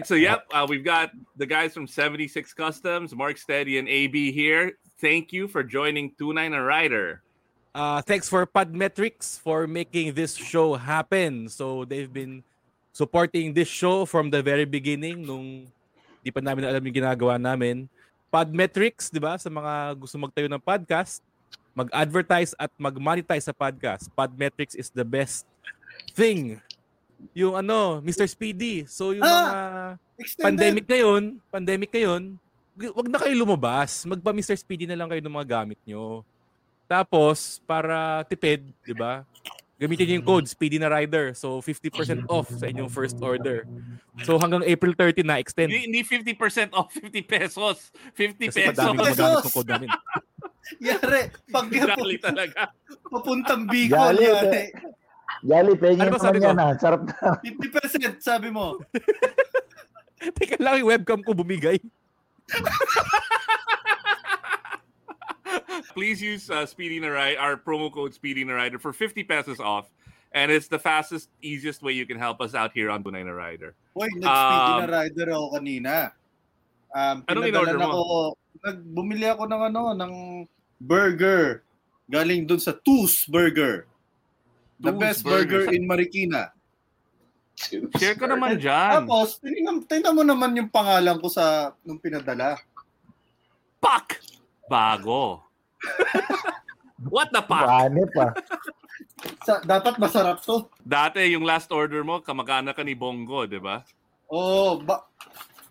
Right, so yep, uh, we've got the guys from 76 Customs, Mark Steady and AB here. Thank you for joining Tunay na Rider. Uh, thanks for Podmetrics for making this show happen. So they've been supporting this show from the very beginning nung di pa namin alam yung ginagawa namin. Podmetrics, di ba? Sa mga gusto magtayo ng podcast, mag-advertise at mag-monetize sa podcast. Podmetrics is the best thing. Yung ano, Mr. Speedy. So yung Ah! mga Extended. pandemic ngayon, pandemic ngayon, wag na kayo lumabas. Magpa Mr. Speedy na lang kayo ng mga gamit nyo. Tapos, para tipid, di ba? Gamitin niyo yung code, Speedy na Rider. So, 50% off sa inyong first order. So, hanggang April 30 na, extend. Hindi, hindi 50% off 50 pesos. 50 Kasi pesos. madami pesos. gumagamit ng code namin. Yari, pag Rally talaga. papuntang Bicol, yari. Jolly, pengen Ano naman yan ha. Sarap na. 50% sabi mo. Teka lang, yung webcam ko bumigay. Please use uh, Speedy na Rider, our promo code Speedy na Rider for 50 pesos off. And it's the fastest, easiest way you can help us out here on Tunay na Rider. Hoy, nag-speedy Um, na rider ako kanina. Um, Anong in-order mo? Ako, nag, bumili ako ng ano, ng burger. Galing dun sa Toos Burger. The best Burger. burger in Marikina. Share ka naman dyan. Tapos, tingnan, tingnan mo naman yung pangalan ko sa nung pinadala. Pak! Bago. What the fuck? Paano pa? Sa, dapat masarap to. Dati yung last order mo, kamagana ka ni Bongo, di ba? Oh, ba,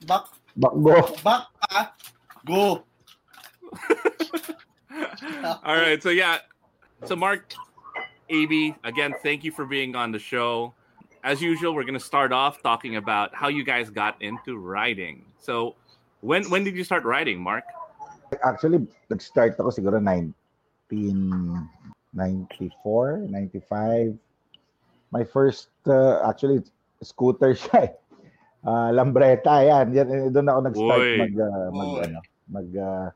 back, Bakbo. back, ah, go. All right, so yeah. So Mark, AB, again, thank you for being on the show. As usual, we're gonna start off talking about how you guys got into riding. So when when did you start riding, Mark? Actually, nag-start ako siguro 1994, 95. My first, uh, actually, scooter siya eh. Ah, Lambreta, yan. yan eh, doon ako nag-start mag, ah, mag, ano, mag, ah,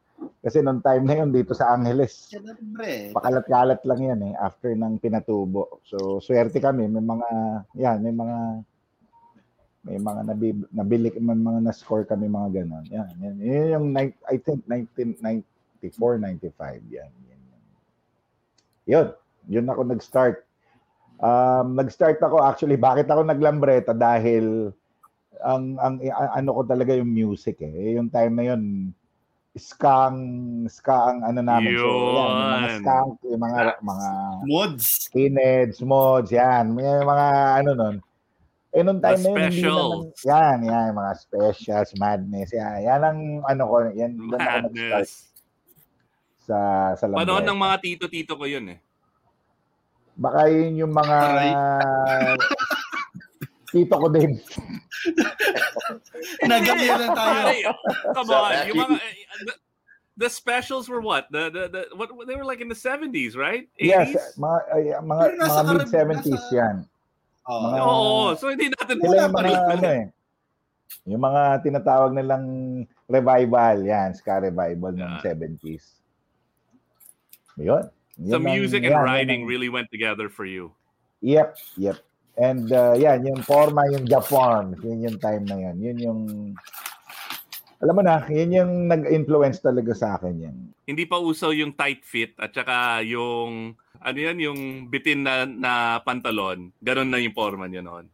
kasi noong time na yun dito sa Angeles, Siyempre. pakalat-kalat lang yan eh, after ng pinatubo. So, swerte kami, may mga, yan, may mga, may mga nabib, nabili, may mga na-score kami mga ganon. Yan, yan, yun yung, I think, 1994, 95, yan. Yan, yan. Yun, yun ako nag-start. Um, nag-start ako, actually, bakit ako naglambreta? Dahil, ang, ang ano ko talaga yung music eh. Yung time na yun, skang, ska ang ano namin. So, yan, yung mga Yun. skunk, yung mga, mga Mods. skinheads, mods, yan. May mga ano nun. Eh, nung time na yun, hindi naman, yan, yan, mga specials, madness, yan. Yan ang, ano ko, yan, doon ako nag-start Madness. sa, sa Lambreta. Panahon ng mga tito-tito ko yun eh. Baka yun yung mga, tito ko din. Nagaya na tayo. Ay, come on. Yung mga, the, the specials were what? The, the, the, what, they were like in the 70s, right? 80s? Yes, mga, ay, mga, Pero nasa mga mid-70s nasa- yan. Oh. Mga- Oo, so hindi natin Sila yung mga, Wala pa ano eh, yung mga tinatawag nilang revival, yan, ska revival ng Yeah. 70s. Yun. So Yun ang- music and yan, yun riding ang- really went together for you. Yep, yep. And uh, yan, yung forma, yung Japon, yun yung time na yun. Yun yung, alam mo na, yun yung nag-influence talaga sa akin yan. Hindi pa uso yung tight fit at saka yung ano yan, yung bitin na, na pantalon. Ganon na yung forma niya noon.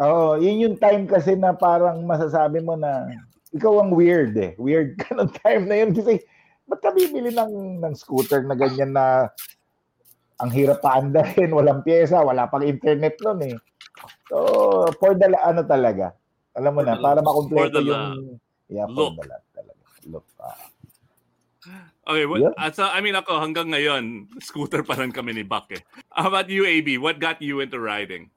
Oo, yun yung time kasi na parang masasabi mo na ikaw ang weird eh. Weird ka nung time na yun kasi ba't ka bibili ng, ng scooter na ganyan na ang hirap paandarin, walang pyesa, wala pang internet nun eh. So, for the, ano talaga, alam mo na, para the yung, yeah, look. the lot talaga. Look, ah. Okay, what, Yep. uh, so, I mean ako hanggang ngayon, scooter pa rin kami ni Buck eh. How about you, AB? What got you into riding?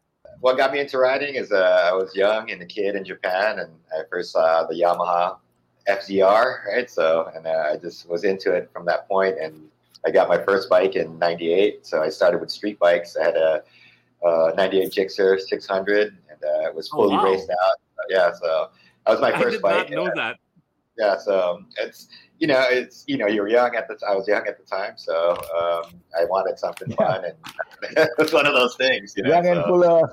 What got me into riding is uh, I was young and a kid in Japan, and I first saw the Yamaha FZR, right? So, and uh, I just was into it from that point, and I got my first bike in '98. So I started with street bikes. I had a, uh '98 Gixxer 600, and uh, it was Oh, fully wow. raced out. Yeah, so that was my first I did bike. not know and, uh, that. yeah so it's you know it's you know you're young at the t- i was young at the time so um, i wanted something Yeah. fun and it's one of those things you know Young and full of,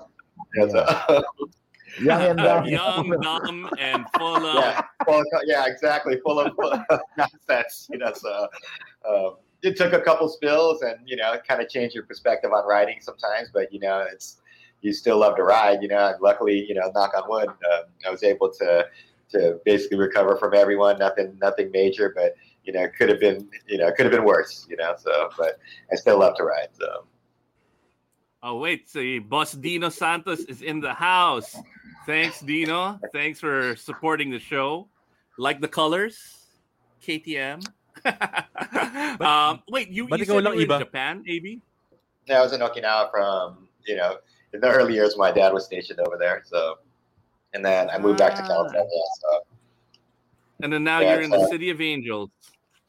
yeah, so- young and dumb. Young, dumb, and full of. yeah, well, yeah exactly full of, full of nonsense you know so um, it took a couple spills and you know it kind of changed your perspective on riding sometimes but you know it's you still love to ride you know and luckily you know knock on wood um, i was able to to basically recover from everyone nothing nothing major but you know it could have been you know it could have been worse you know so but i still love to ride so Oh wait, see, Boss Dino Santos is in the house. Thanks, Dino. Thanks for supporting the show. Like the colors, KTM. um, wait, you, ba't you ikaw said you were in? Japan, AB? yeah i was in okinawa from you know in the early years my dad was stationed over there so and then i moved back to Ah. california so And then now Yeah, you're in the city of angels.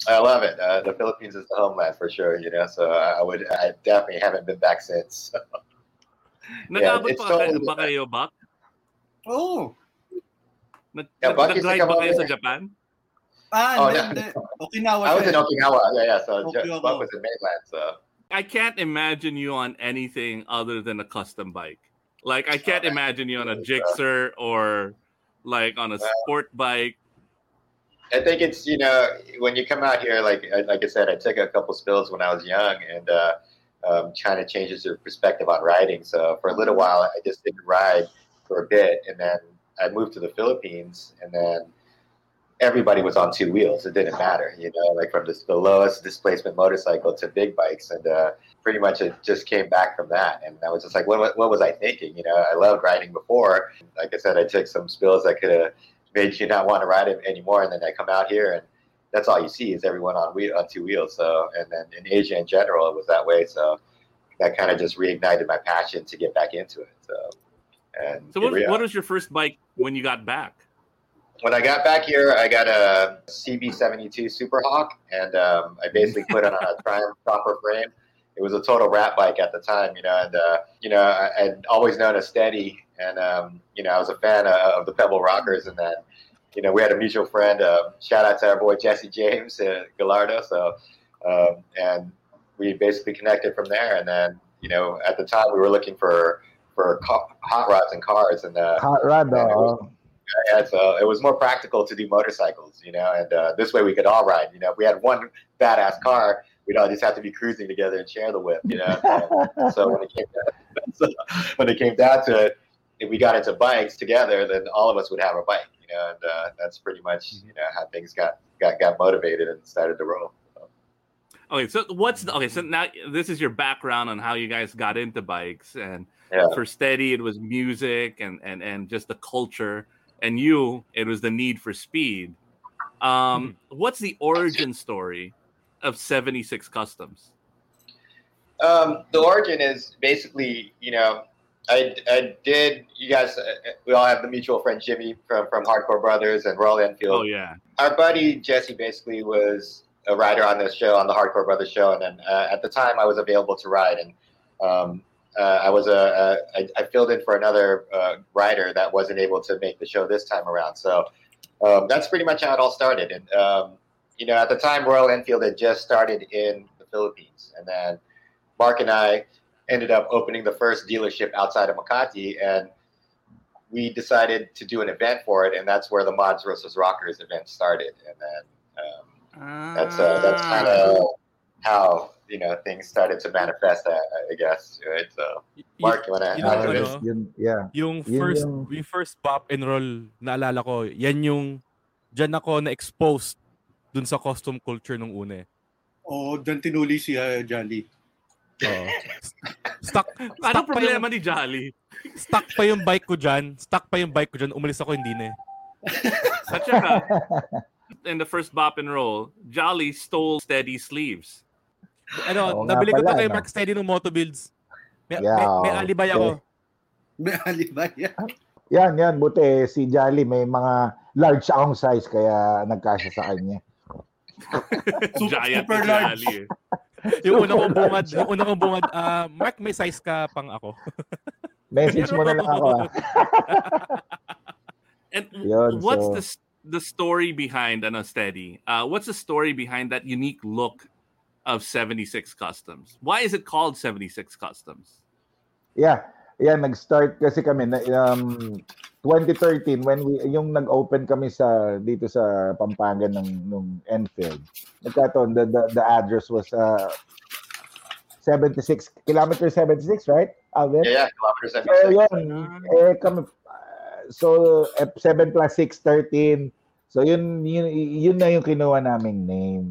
I love it. Uh, the Philippines is the homeland for sure. You know, so I, I would, I definitely haven't been back since. Nag-abot it's pa, totally ba kayo, Buck? Oh. Nag, Yeah, nag- Buck used to come over sa. Japan? Ah, Oh, hindi, no. hindi. Okinawa I was in. Okinawa. Yeah, yeah. So Okay, Buck was in mainland. So I can't imagine you on anything other than a custom bike. Like I can't Oh, imagine you on a Gixxer or like on a Well, sport bike. I think it's you know when you come out here, like like I said, I took a couple spills when I was young, and uh, um, kind of changes your perspective on riding. So for a little while, I just didn't ride for a bit, and then I moved to the Philippines, and then everybody was on two wheels. It didn't matter, you know, like from this, the lowest displacement motorcycle to big bikes, and uh, pretty much it just came back from that. And I was just like, what, what, what was I thinking? You know, I loved riding before. Like I said, I took some spills that could have made you not want to ride it anymore, and then I come out here and that's all you see is everyone on wheel on two wheels. So, and then in Asia in general, it was that way. So that kind of just reignited my passion to get back into it. So, and So what, what was your first bike when you got back? When I got back here, I got a CB72 Superhawk, and um, I basically put it on a Triumph proper frame. It was a total rat bike at the time, you know, and uh, you know I, I'd always known a steady, and um, you know I was a fan of, of the Pebble Rockers, and then you know we had a mutual friend. Uh, shout out to our boy Jesse James uh, Gallardo. So, um, and we basically connected from there, and then you know at the time we were looking for for hot rods and cars, and uh, Hot rod, so it was more practical to do motorcycles, you know, and uh, this way we could all ride. You know, if we had one badass car, we'd all just have to be cruising together and share the whip, you know. So when it came down, so when it came down to it, if we got into bikes together, then all of us would have a bike, you know, and uh, that's pretty much you know how things got got got motivated and started to roll. So, Okay, so what's the, okay? So now this is your background on how you guys got into bikes, and yeah. for Steady it was music and and and just the culture, and you it was the need for speed. Um, what's the origin story of seventy six Customs? Um, the origin is basically, you know, I, I did. You guys, uh, we all have the mutual friend Jimmy from from Hardcore Brothers and Royal Enfield. Oh yeah, our buddy Jesse basically was a rider on this show, on the Hardcore Brothers show, and then uh, at the time I was available to ride, and um, uh, I was a, a I, I filled in for another uh, rider that wasn't able to make the show this time around. So um, that's pretty much how it all started. And um, you know, at the time, Royal Enfield had just started in the Philippines, and then Mark and I ended up opening the first dealership outside of Makati, and we decided to do an event for it, and that's where the Mods versus Rockers event started. And then um, that's uh, that's kind of how you know things started to manifest. I, I guess, right? So, Mark, you wanna you know, to ano. Yun, yeah. yung Yun first yung- yung first pop and roll naalala ko, yan yung diyan ako na exposed dun sa costume culture nung una. eh. Oo, dyan tinuli si uh, Jolly. Oo. Stuck, stuck pa problema yung, ni Jolly? stuck pa yung bike ko diyan. Stuck pa yung bike ko diyan. Umalis ako hindi na. eh. At saka, in the first bop and roll, Jolly stole Steady sleeves. Ano, Oo nga nabili ko to pala, kay no? Mark Steady ng Moto Builds. May, Yeah, may, may alibay ako. May alibay yan. Yan, yan. Buti si Jolly may mga large akong size kaya nagkasya sa kanya. Super- Giant super large. Jolly. eh. Yung una kong bungad, yung una kong bungad, ah, Mark, may size ka pang ako. Message mo na lang ako. ah. And Yun, what's so- the s- the story behind ano steady? Uh, what's the story behind that unique look of 76 Customs? Why is it called 76 Customs? Yeah. Yeah, nag-start kasi kami na um 2013 when we yung nag-open kami sa dito sa Pampanga ng nung Enfield. Nagkataon the, the the address was uh 76 kilometer 76, right? Alvin? Yeah, yeah, every So second. yun, eh kami so eh, 7 plus 6 13. So yun yun yun na yung kinuha naming name.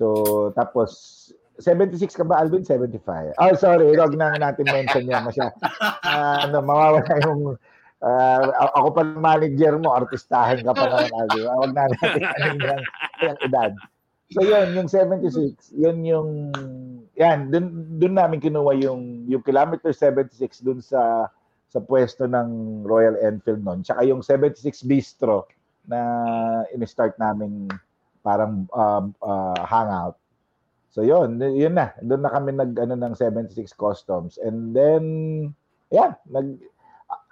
So tapos 76 ka ba Alvin? 75. Oh sorry, wag na natin mention yan masya. Ah, ano mawawala yung ah, a- ako pa manager mo, artistahin ka pa naman Alvin. Ah, Wag na natin ano yan, yung edad. So yun, yung 76, yun yung yan, dun dun namin kinuha yung yung kilometer 76 dun sa sa pwesto ng Royal Enfield noon. Tsaka yung 76 Bistro na in-start namin parang um, uh, hangout. So yun, yun na. Doon na kami nag ano ng 76 Customs. And then yeah, nag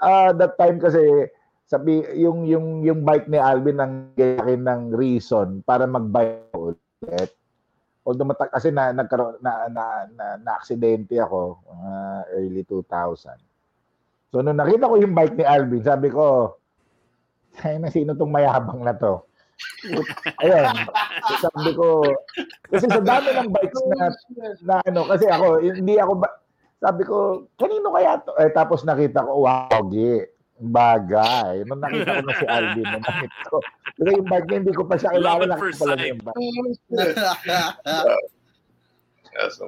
uh, that time kasi sabi yung yung yung bike ni Alvin ang akin ng reason para mag-bike ulit. Although mata- kasi na nagkaroon na na na, na aksidente ako uh, early 2000. So nung nakita ko yung bike ni Alvin, sabi ko, ay na sino tong mayabang na to? Ayun. Sabi ko, kasi sa dami ng bikes na, na ano, kasi ako, hindi ako, ba, sabi ko, kanino kaya to? Eh, tapos nakita ko, wow, gi, bagay. Nung nakita ko na si Alvin, nung nakita ko. Kasi yung bike niya, hindi ko pa siya kilala. Lang sight. yung bike.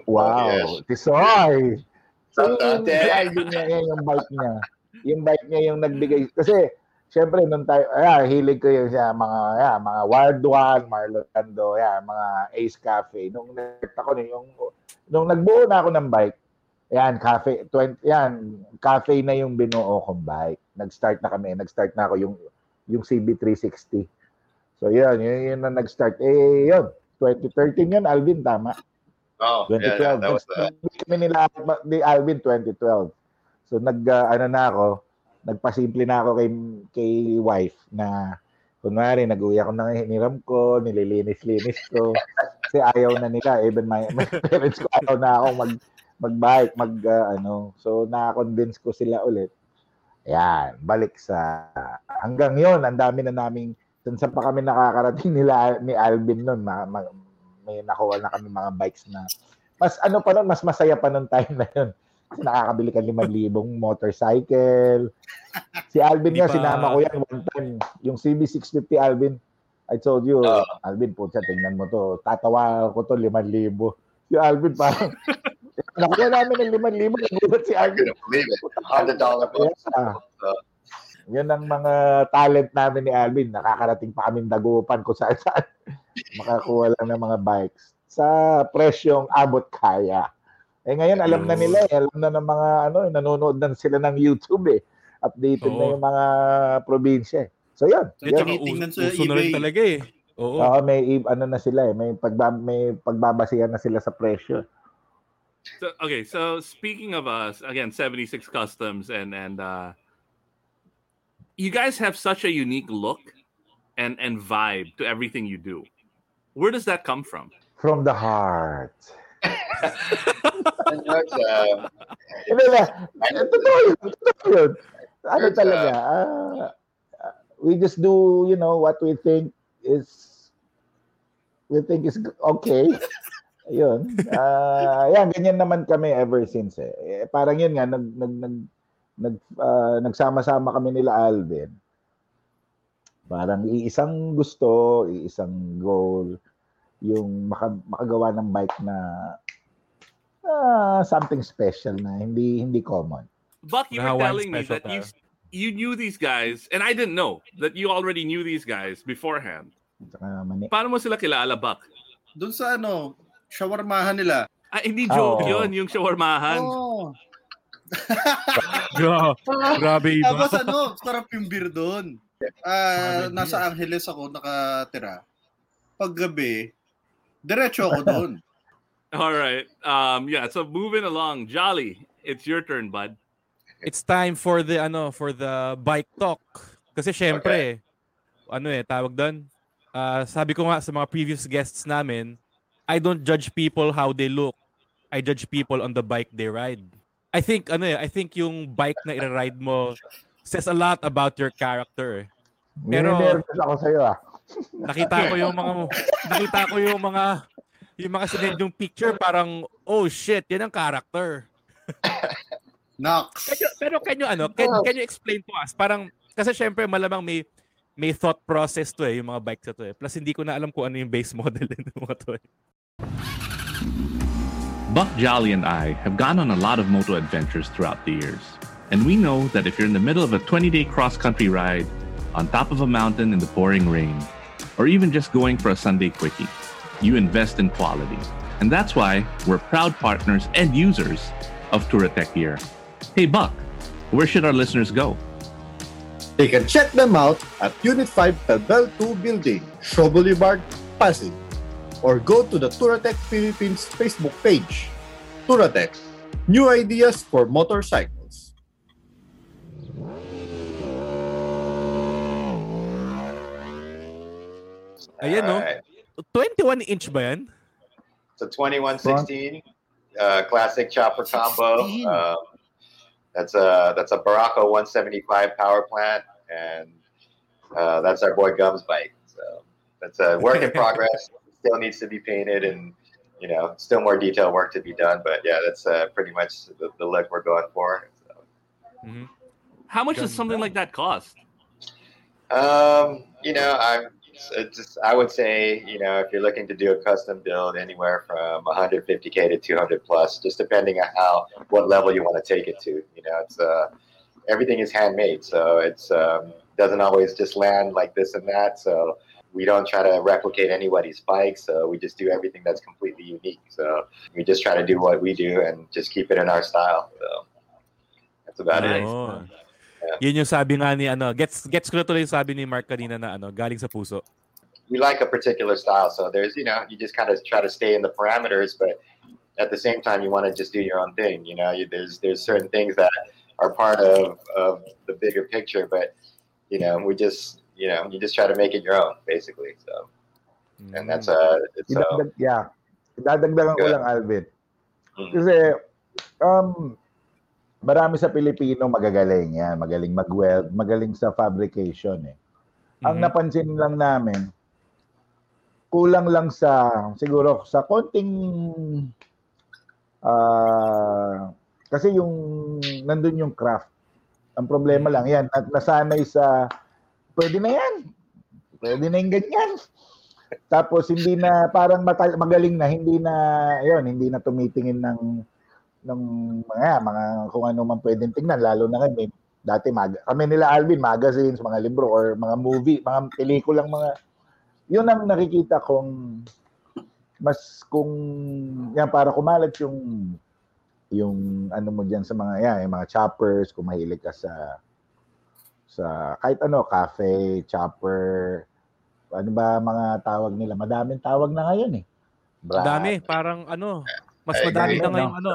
Wow, Tisoy! So, si Alvin niya, yan yung bike niya. Yung bike niya yung nagbigay. Kasi, syempre, nung tayo, ah, hilig ko yun siya, mga, yeah, mga Wild One, Marlon Lando, yeah, mga Ace Cafe. Nung nakita ko, yung, nung nagbuo na ako ng bike, yan, cafe, 20, yan, cafe na yung binuo kong bike. Nag-start na kami, nag-start na ako yung, yung CB360. So, yun, yun, yun na nag-start. Eh, yun, 2013 yun, Alvin, tama? Oh, yeah, 2012. yeah, that was Nag- kami nila ni Alvin 2012. So nag uh, ano na ako, nagpasimple na ako kay kay wife na kunwari nag-uwi ako ng hiniram ko, nililinis-linis ko. Kasi ayaw na nila, even my, my parents ko ayaw na ako mag mag-bike, mag uh, ano. So na-convince ko sila ulit. Ayan, balik sa hanggang yon ang dami na naming dun sa pa kami nakakarating nila ni Alvin noon, ma, ma, may nakuha na kami mga bikes na mas ano pa nun, mas masaya pa nung time na yun. Kasi nakakabili ka 5,000 motorcycle. Si Alvin nga, ba- sinama ko yan one time. Yung CB650 Alvin, I told you, Oo. Alvin, po siya, tingnan mo to. Tatawa ko to, 5,000. Si Alvin parang, nakuha namin ng 5,000. Nagulat si Alvin. couldn't believe it. Hundred dollar books. Yeah. Uh, Yan ang mga talent namin ni Alvin. Nakakarating pa kami dagupan kung saan saan. Makakuha lang ng mga bikes sa presyong abot kaya. Eh ngayon alam na nila eh. Alam na ng mga ano, eh, nanonood na sila ng YouTube eh. Updated na Oo. yung mga probinsya. eh. So yun. At yun. saka Tinitingnan sa uso na rin eBay. talaga eh. Oo. Oo, may i- ano na sila eh. May, pagba, may pagbabasihan na sila sa presyo. So, okay, so speaking of us, again, 76 Customs and and uh you guys have such a unique look and and vibe to everything you do. Where does that come from? From the heart. Uh, Hindi na. Totoo yun. Totoo yun. Ano talaga? ah, we just do, you know, what we think is we think is okay. Ayun. Ah, yan, ganyan naman kami ever since eh. Eh, parang yun nga, nag, nag, nag, nag, ah, nagsama-sama kami nila Alvin. Parang iisang gusto, iisang goal, yung maka, makagawa ng bike na ah, something special na hindi hindi common. Buck, you Na were telling me that you you knew these guys, and I didn't know that you already knew these guys beforehand. Mani. Paano mo sila kilala, Buck? Doon sa ano, shawarmahan nila. Ah, hindi joke Oo. yun, yung shawarmahan. Gra- Grabe iba. Tapos ano, sarap yung beer doon. Ah, Grabe nasa Angeles ako nakatira. Paggabi, diretso ako doon. All right. Um, yeah, so moving along. Jolly, it's your turn, bud. It's time for the ano, for the bike talk. Kasi syempre, ano eh, tawag doon. Ah, sabi ko nga sa mga previous guests namin, I don't judge people how they look. I judge people on the bike they ride. I think ano eh, I think yung bike na i-ride mo says a lot about your character. Pero- Nininervous ako sa'yo ah. Nakita ko yung mga nakita ko yung mga yung mga sinend yung picture parang oh shit, yan ang character. Nox. You, pero can you ano, can, can you explain to us? Parang kasi syempre malamang may may thought process to eh, yung mga bikes to eh. Plus hindi ko na alam kung ano yung base model ng mga to eh. Buck Jolly and I have gone on a lot of moto adventures throughout the years. And we know that if you're in the middle of a 20 day cross country ride, on top of a mountain in the pouring rain, or even just going for a Sunday quickie, you invest in quality. And that's why we're proud partners and users of Touratech gear. Hey, Buck, where should our listeners go? They can check them out at Unit 5 Tabel 2 Building, Shaw Boulevard, Pasig. Or go to the Touratech Philippines Facebook page. Touratech, new ideas for motorcycles. Ayan, no? Alright. 21 inch ba yan? So 2116, uh, classic chopper combo. Um, that's a that's a Baracco 175 power plant, and uh, that's our boy Gums bike. So that's a work in progress. Still needs to be painted, and you know, still more detail work to be done. But yeah, that's uh, pretty much the, the look we're going for. So, Mhm. How much does something like that cost? Um, you know, I'm it's just I would say, you know, if you're looking to do a custom build, anywhere from 150k to 200 plus, just depending on how what level you want to take it to. You know, it's uh, everything is handmade, so it's um, doesn't always just land like this and that. So we don't try to replicate anybody's bike, so we just do everything that's completely unique. So we just try to do what we do and just keep it in our style. So that's about it. Nice. Oo. Yun yung sabi nga ni ano, gets gets ko na tuloy yung sabi ni Mark kanina na ano, galing sa puso. we like a particular style. So there's, you know, you just kind of try to stay in the parameters, but at the same time, you want to just do your own thing. You know, you, there's there's certain things that are part of of the bigger picture, but you know, we just you know, you just try to make it your own, basically. So, and that's uh, it's, so Idagdag, yeah. Dadagdagan ko Good. lang, Alvin. mm, Kasi, um, marami sa Pilipino magagaling yan. Magaling mag-weld, magaling sa fabrication eh. Ang Mhm. napansin lang namin, kulang lang sa, siguro, sa konting, ah, kasi yung, nandun yung craft. Ang problema lang, yan, na- nasanay sa, pwede na yan. Pwede na yung ganyan. Tapos hindi na parang matal- magaling na, hindi na ayun, hindi na tumitingin ng ng mga mga kung ano man pwedeng tingnan lalo na kami dati mag kami nila Alvin magazines, mga libro or mga movie, mga pelikulang mga yun ang nakikita kong mas kung yan para kumalat yung yung ano mo diyan sa mga yan, yung mga choppers, kung mahilig ka sa sa kahit ano, cafe, chopper, ano ba mga tawag nila? Madaming tawag na ngayon eh. Brand. Dami, parang ano, mas I madami na ngayong ano,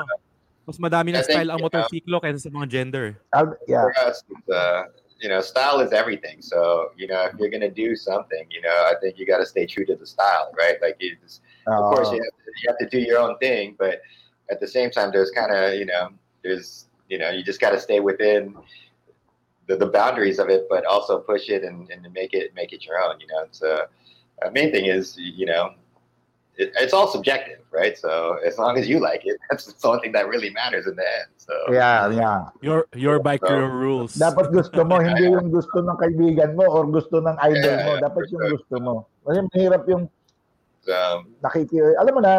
mas madami I na think, style ang yeah. motorsiklo kaysa sa mga gender. Ah, yeah. for us, uh, you know, style is everything. So, you know, if you're gonna do something, you know, I think you got to stay true to the style, right? Like, you just, of course, you have, to, you have to do your own thing, but at the same time, there's kind of, you know, there's, you know, you just got to stay within the, the boundaries of it, but also push it and, and make it make it your own. You know, So, uh, uh, main thing is, you know, it, it's all subjective, right? So as long as you like it, that's the only thing that really matters in the end. So Yeah, yeah. Your your bike, So, your rules. Dapat gusto mo, hindi yung gusto ng kaibigan mo or gusto ng idol mo. Yeah, Dapat for yung sure. gusto mo. Kasi mahirap yung um, nakiki... Alam mo na,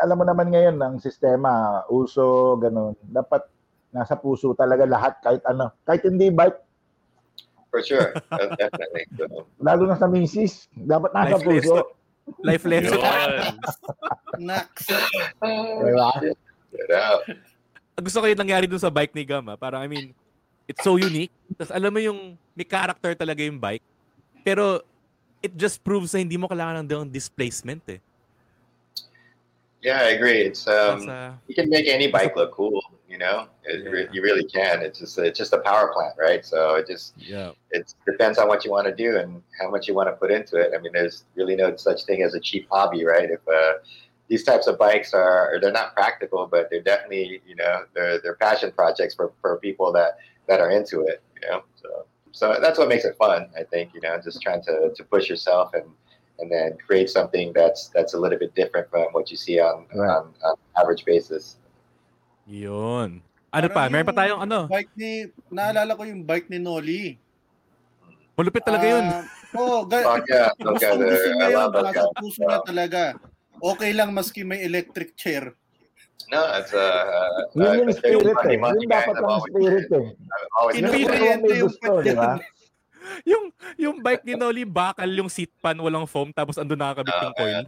alam mo naman ngayon ng sistema, uso, ganun. Dapat nasa puso talaga lahat, kahit ano. Kahit hindi bike, for sure. Definitely. So, Lalo na sa misis. Dapat nasa Life puso. Life lesson. Yun. Nax. Diba? Gusto ko yung nangyari dun sa bike ni Gam, ah. Parang, I mean, it's so unique. Tapos alam mo yung may character talaga yung bike. Pero it just proves na hindi mo kailangan ng ng displacement eh. Yeah, I agree. It's um, uh, you can make any bike look cool. You know, it, re- you really can. It's just it's just a power plant, right? So it just yeah. it depends on what you want to do and how much you want to put into it. I mean, there's really no such thing as a cheap hobby, right? If uh, these types of bikes are they're not practical, but they're definitely you know they're they're passion projects for, for people that that are into it. You know, so so that's what makes it fun. I think you know just trying to to push yourself and and then create something that's that's a little bit different from what you see on Right. on, on average basis. Yun. Ano pa? Parang Meron pa yung tayong ano? Bike ni, naalala ko yung bike ni Noli. Malupit talaga yun. Ah, Oo, ga- Oh yeah, those gusto, niya yun, nasa puso niya talaga. Okay lang maski may electric chair. No, it's uh, uh, Yun yung uh, spirit eh. Yun dapat ang spirit eh. Been yung. Yung yung gusto, di ba? yung yung bike ni Noli bakal yung seat pan walang foam tapos ando nakakabit yung Ah, coil.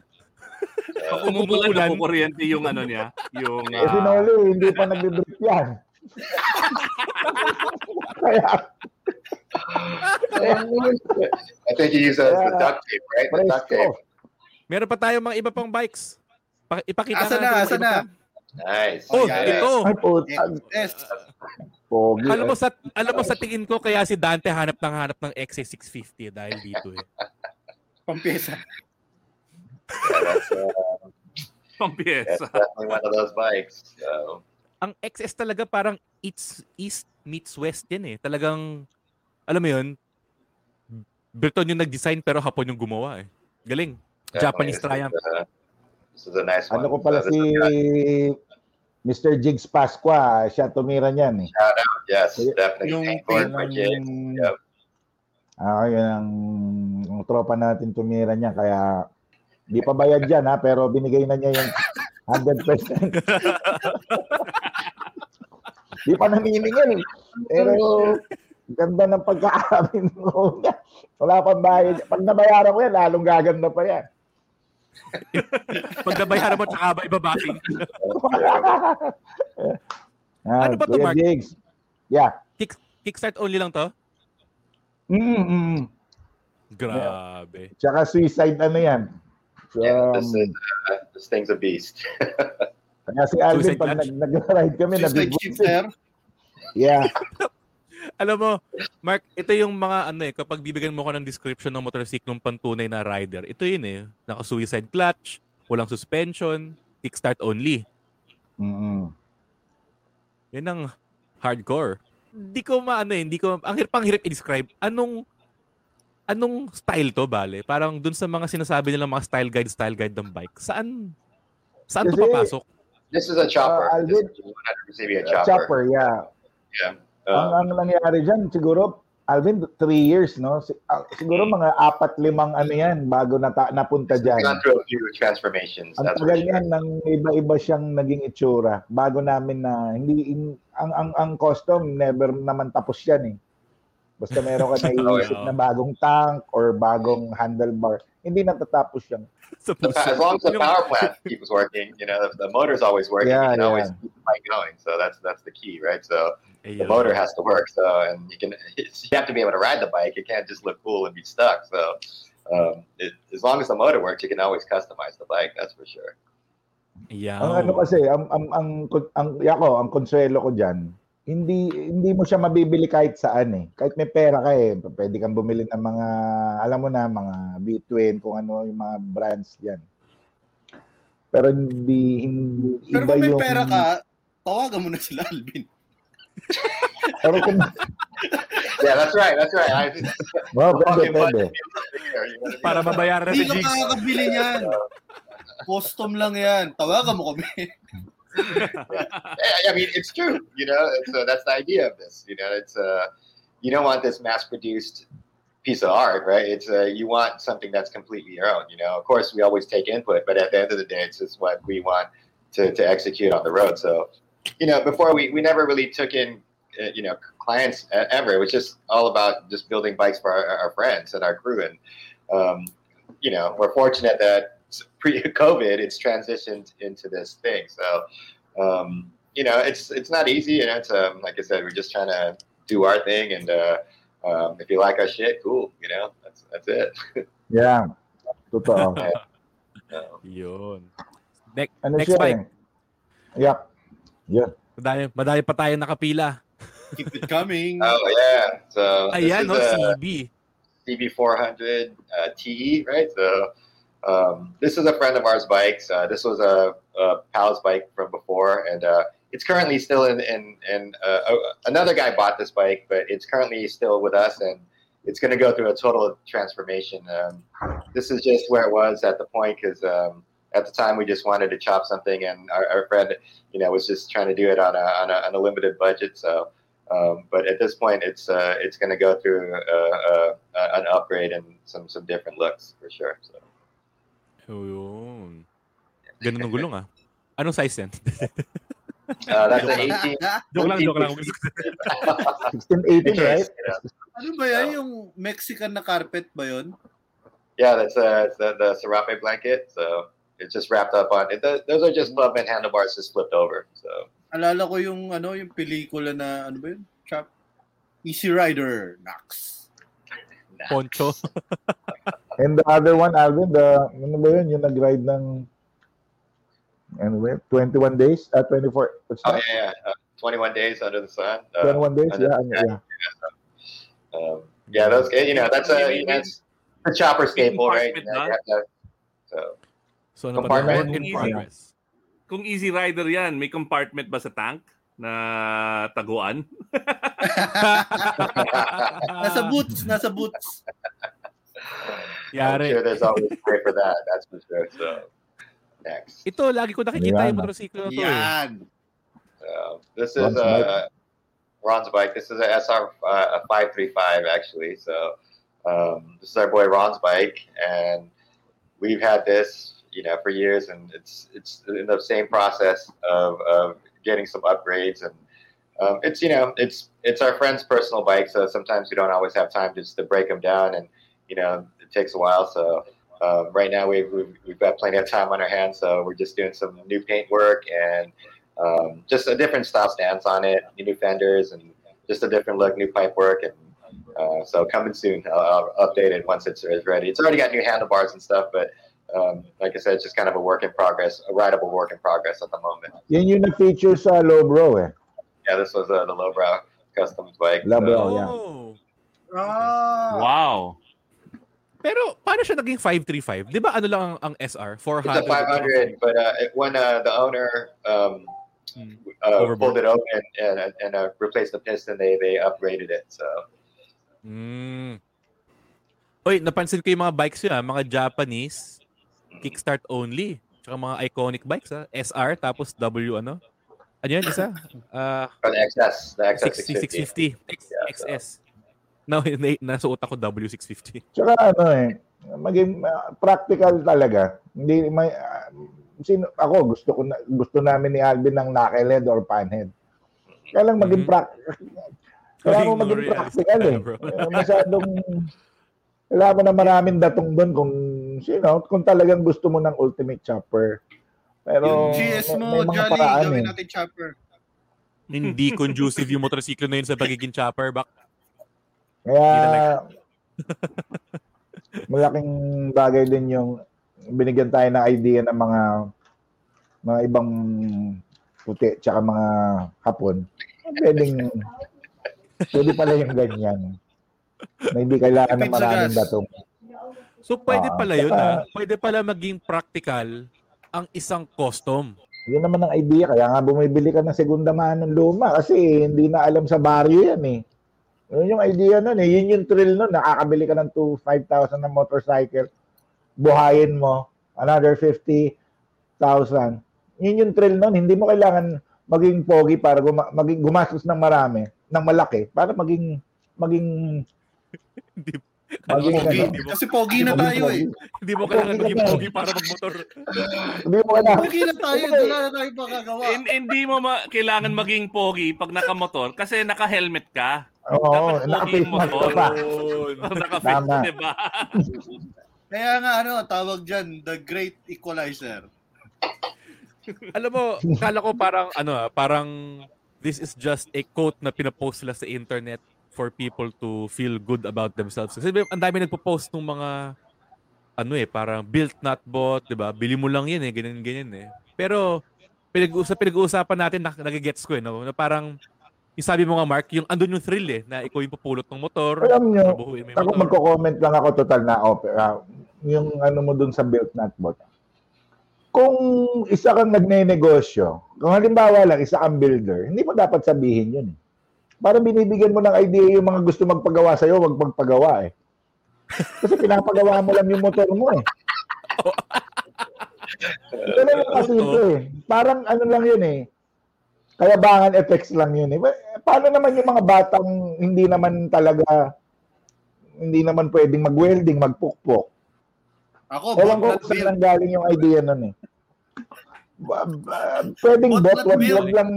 Uh, Umuulan na kuryente yung ano niya. Yung Eh, si ah, hindi pa nagbe-brief yan. Kaya, I think you use uh, the duct tape, right? The duct tape. Meron pa tayo mga iba pang bikes. Pa- ipakita Asa na, asa na? Nice. Oh, Yeah. ito. Ay. Yes. Pogi. Alam mo sa alam mo sa tingin ko kaya si Dante hanap ng hanap ng XA650 dahil dito eh. Pampiyesa. Yeah, that's, uh, that's pampiesa. definitely one of those bikes. So, Ang XS talaga parang it's east meets west yan eh. Talagang alam mo yun, Briton yung nag-design pero Hapon yung gumawa eh. Galing. definitely, Japanese this is, Triumph. uh, this is a nice one. Ano ko pala So si Mr. Jigs Pasqua, siya tumira niyan eh. Shout out, yes, Yung- definitely. yung Thank God Yun for ang- Jigs. Yep. Ah, yun ang, ang tropa natin tumira niya kaya di pa bayad yan ha, pero binigay na niya yung 100%. di pa naniningil. Pero ganda ng pagkaamin mo niya. Wala pang bayad. Pag nabayaran ko yan, lalong gaganda pa yan. Pag nabayaran mo tsaka ba ibabacking? ah, Ano ba to, Kuya Mark? Jigs. Yeah. Kick, kickstart only lang to? Mm, mm. Grabe. Tsaka suicide ano yan. Yeah, this is uh, this thing's a beast. kaya si Alvin, pag nag, nag-ride kami, Suicide nabibig. Yeah. Alam mo, Mark, ito yung mga ano eh, kapag bibigyan mo ko ng description ng motorsiklong pantunay na rider, ito yun eh. Naka-suicide clutch, walang suspension, kickstart only. Mm-mm. Yan ang hardcore. Hindi ko maano eh, hindi ko, ang hirap, ang hirap i-describe. Anong, anong style to, bale? Parang dun sa mga sinasabi nila mga style guide, style guide ng bike. Saan, saan to Kasi- papasok? This is a chopper. Uh, this Alvin- is 100% be a chopper. Chopper, yeah. Yeah. ang, Um, ang nangyari dyan, siguro, Alvin, three years, no? Si- ah, siguro mga apat, limang ano yan bago nata- napunta dyan. gone through a few transformations. Ang tagal sure. niyan nang iba-iba siyang naging itsura bago namin na hindi in- ang ang ang custom never naman tapos yan eh. Basta meron ka naiisip Oo. na bagong tank or bagong handlebar, hindi natatapos yan. Sa The as long as the power plant keeps working, you know, if the motor's always working, Yeah, you can always keep the bike going. So that's that's the key, right? So the motor has to work. So and you can you have to be able to ride the bike. It can't just look cool and be stuck. So um, it, as long as the motor works, you can always customize the bike. That's for sure. Ayaw. Ang ano kasi, ang ang ang, ang, ako, ang konsuelo ko diyan, hindi hindi mo siya mabibili kahit saan eh. Kahit may pera ka eh, pwede kang bumili ng mga alam mo na mga B-Twin kung ano yung mga brands diyan. Pero hindi, hindi Pero iba kung may yung pera ka, tawagan mo na sila, Alvin. Pero kung Yeah, that's right. That's right. I, oh, pwede, Okay, pwede. Para mabayaran na Hindi si ka Jigs. makakabili niyan. Custom lang yan. Tawagan mo kami. I mean, it's true. You know, uh, that's the idea of this. You know, it's uh, you don't want this mass-produced piece of art, right? It's uh, you want something that's completely your own. You know, of course, we always take input, but at the end of the day, it's just what we want to to execute on the road. So, you know, before we we never really took in uh, you know clients ever. It was just all about just building bikes for our, our friends and our crew. And um, you know, we're fortunate that pre-COVID, it's transitioned into this thing. So um, you know, it's it's not easy, and it's um, like I said, we're just trying to do our thing. And uh, um, if you like our shit, cool. You know, that's that's it. Yeah. Totoo. So, Yun. Next, Ano next siya bike. eh? Yep. Yeah. Madami, madami pa tayo nakapila. Keep it coming. oh yeah. So Ayan, no, CB. CB400 uh, TE, right? So um, this is a friend of ours' bikes. Uh, this was a, a pal's bike from before, and uh, it's currently still in. in, in uh, another guy bought this bike, but it's currently still with us, and it's going to go through a total transformation. Um, this is just where it was at the point because um, at the time we just wanted to chop something, and our, our friend, you know, was just trying to do it on a on a, on a limited budget. So. Um, but at this point, it's uh, it's going to go through uh, uh, an upgrade and some some different looks for sure. So. Oh, yun. Ganun ang gulong ah. Anong size yan? Uh, that's an 18. joke lang, joke lang. 16, 18, right? ano ba yan? Yung Mexican na carpet ba yun? Yeah, that's uh, it's the, the serape blanket. So it's just wrapped up on it. Th- Those are just club and handlebars just flipped over. So Alala ko yung ano, yung pelikula na ano ba yun? Chap Easy Rider, Nax. Poncho. And the other one, Alvin, the, ano ba yun? Yung nag-ride ng, ano ba yun? 21 days? Ah, 24. What's oh that? yeah, yeah. Uh, 21 days under the sun. Uh, 21 days? Yeah, the yeah. yeah. Um, yeah, those you know that's a you know, it's the chopper staple, right? You know, you have to- so So, ano pa Compartment? work in progress. Kung easy rider yan, may compartment ba sa tank na taguan? Nasa boots, nasa boots. I'm Yari. sure there's always a way for that. That's for sure. So next. Ito, lagi ko nakikita Ayan. yung motorsiklo na to eh. Yan. Uh, this is Ron's a Ron's bike. This is a SR uh, a five three five actually. So um, this is our boy Ron's bike, and we've had this you know for years, and it's it's in the same process of, of getting some upgrades, and um, it's you know it's it's our friend's personal bike, so sometimes we don't always have time just to break them down, and you know it takes a while. So um, right now we've, we've we've got plenty of time on our hands, so we're just doing some new paint work and um, just a different style stance on it, new fenders, and just a different look, new pipe work, and uh, so coming soon. I'll, I'll update it once it's, it's ready. It's already got new handlebars and stuff, but um, like I said, it's just kind of a work in progress, a rideable work in progress at the moment. Yan yung na-feature sa low bro eh. Yeah, this was uh, the lowbrow customs bike. Lowbrow. So, yeah. Oh. Ah. Wow. Pero, paano siya naging 535? Di ba ano lang ang, ang SR? it's 400? a 500, but uh, when uh, the owner um, Hmm. uh, Overboard. pulled it open and, and uh, replaced the piston, they they upgraded it. So Mm. Oy, napansin ko yung mga bikes yun, ah, mga Japanese, kickstart only. Tsaka mga iconic bikes, ah. SR, tapos W, ano? Ano yun, isa? For the XS, the XS 650. 650. X, Yeah, XS. No, na, nasuot ako W650. Tsaka ano eh, maging ah, practical talaga. Hindi may ah, sino ako gusto ko na, gusto namin ni Alvin ng knucklehead or panhead. Kaya lang maging Mhm. practical. Kaya mo Maging practical eh. Masyadong kailangan mo na maraming datong doon kung sino, kung talagang gusto mo ng ultimate chopper. Pero yung GS mo, may, may mga Jolly, paraan gawin eh. natin chopper. Hindi conducive yung motorsiklo na yun sa pagiging chopper back. Kaya malaking bagay din yung binigyan tayo ng idea ng mga mga ibang puti tsaka mga hapon. Pwedeng pwede pala yung ganyan. Na hindi kailangan ng maraming datong. So pwede Ah, pala yun saka- ah. Pwede pala maging practical ang isang custom. Yun naman ang idea. Kaya nga bumibili ka ng segunda mano ng luma kasi hindi na alam sa baryo yan eh. Yun yung idea nun eh. Yun yung thrill nun. Nakakabili ka ng 2, 5,000 na motorcycle. Buhayin mo. Another 50,000. Yun yung thrill nun. Hindi mo kailangan maging pogi para guma- maging gumastos ng marami, ng malaki, para maging maging Hindi Maging Pogi. ano, Kasi pogi na tayo eh. Hindi mo kailangan maging pogi para magmotor. Hindi mo alam. Pogi na tayo. Wala na tayo magagawa. hin- hindi mo ma- kailangan maging pogi pag nakamotor kasi naka-helmet ka. Oo, pogi naka-face mask ka pa. Naka-fit, Tama. di ba? Kaya nga ano, tawag dyan, the great equalizer. Alam mo, kala ko parang ano ah, parang this is just a quote na pinapost sila sa internet for people to feel good about themselves. Kasi ang dami nagpo-post ng mga ano eh, parang built not bought, 'di ba? Bili mo lang 'yan eh, ganyan ganyan eh. Pero pinag-uusap pinag-uusapan natin na nagigets ko eh, no? Na parang yung sabi mo nga Mark, yung andun yung thrill eh, na ikaw yung pupulot ng motor, Alam nyo, ako motor. magko-comment lang ako total na opera. Yung ano mo dun sa built not bot. Kung isa kang nagne-negosyo, kung halimbawa lang isa kang builder, hindi mo dapat sabihin yun. eh. Para binibigyan mo ng idea yung mga gusto magpagawa sa'yo, wag magpagawa eh. Kasi pinapagawa mo lang yung motor mo eh. Ganun lang kasi ito eh. Parang ano lang yun eh. Kayabangan effects lang yun eh. Pa- Paano naman yung mga batang hindi naman talaga hindi naman pwedeng mag-welding, magpukpok. Ako, Ewan ko bot kung saan galing yung idea nun eh. Pwedeng Bot wag, wag lang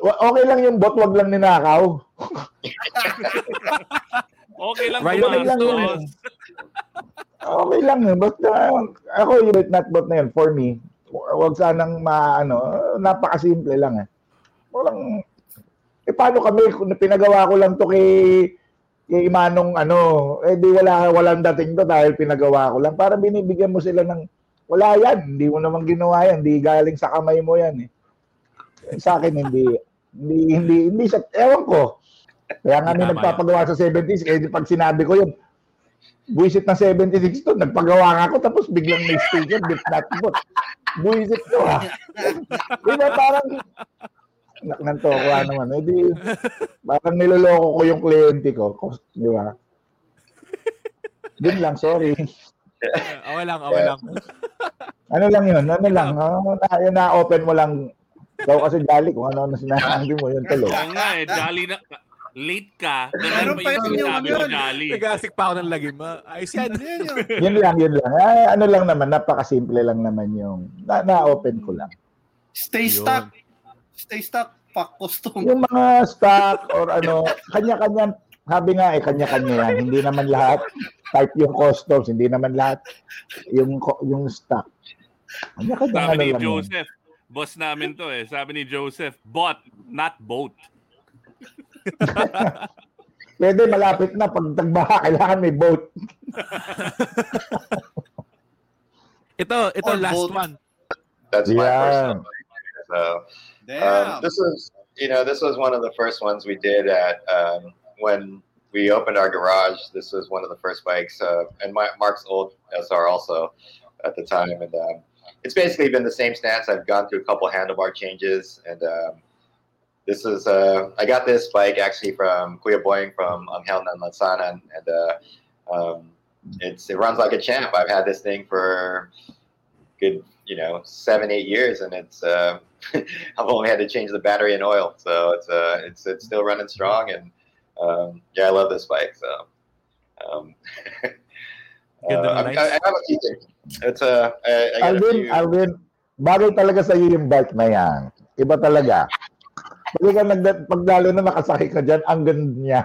okay lang yung bot, wag lang ninakaw. Okay lang Right, okay lang yun. Okay lang eh. Basta ako yung not bot na yun, for me, wag sanang maano, napakasimple lang eh. Walang, eh paano kami, pinagawa ko lang to kay kay Manong ano, eh di wala walang dating to dahil pinagawa ko lang. Para binibigyan mo sila ng wala yan, hindi mo naman ginawa yan, hindi galing sa kamay mo yan eh. Eh, Sa akin hindi hindi hindi hindi sa ewan ko. Kaya nga may nagpapagawa sa 70s, eh di pag sinabi ko yun, buwisit na 76 to, nagpagawa nga ako tapos biglang may sticker, bit not bot. Buwisit to ha. Di ba parang naknanto ko naman. Eh di, parang niloloko ko yung kliyente ko. Di ba? Yun lang, sorry. okay lang, okay lang. Ano lang yun? Ano lang? Oh, na, yun na-open mo lang. Ikaw kasi jolly kung ano na sinasabi mo, yun tuloy. Oo nga eh, jolly na. Late ka, ganun pa yung yun yung sinabi ano mo, jolly. Nagasik pa ako ng lagim. ah. Ayos yan. Yun. Yun lang, yun lang. Ay, ano lang naman, napakasimple lang naman yung na, na-open ko lang. Stay Yun. stuck. Stay stuck. Fuck custom. Yung mga stock or ano, kanya-kanya, sabi nga eh, kanya-kanya yan. Hindi naman lahat type yung customs, hindi naman lahat yung yung stock. Kanya-kanya Sabi ano ni lang yun. Joseph, boss namin to eh. Sabi ni Joseph, bot, not boat. Pwede malapit na pag tagbaha, kailangan may boat. Ito, ito Or last both. one. That's my Yeah. personal. So um, this was, you know, this was one of the first ones we did at um, when we opened our garage. This was one of the first bikes, uh, and my, Mark's old SR also at the time, and um, it's basically been the same stance. I've gone through a couple handlebar changes, and um, this is uh, I got this bike actually from Kuya Boying from Angel Nanlansana, and, and uh, um, it's it runs like a champ. I've had this thing for good, you know, seven eight years, and it's uh, I've only had to change the battery and oil, so it's uh, it's it's still running strong, and um, yeah, I love this bike. So um, uh, Ganda I. I have a few things. It's uh, I, I a Alvin, few. Alvin, bagay talaga sa iyo yung bike na yan. Iba talaga. Pag ka nagda, pag lalo na nakasakay ka dyan, ang ganda niya.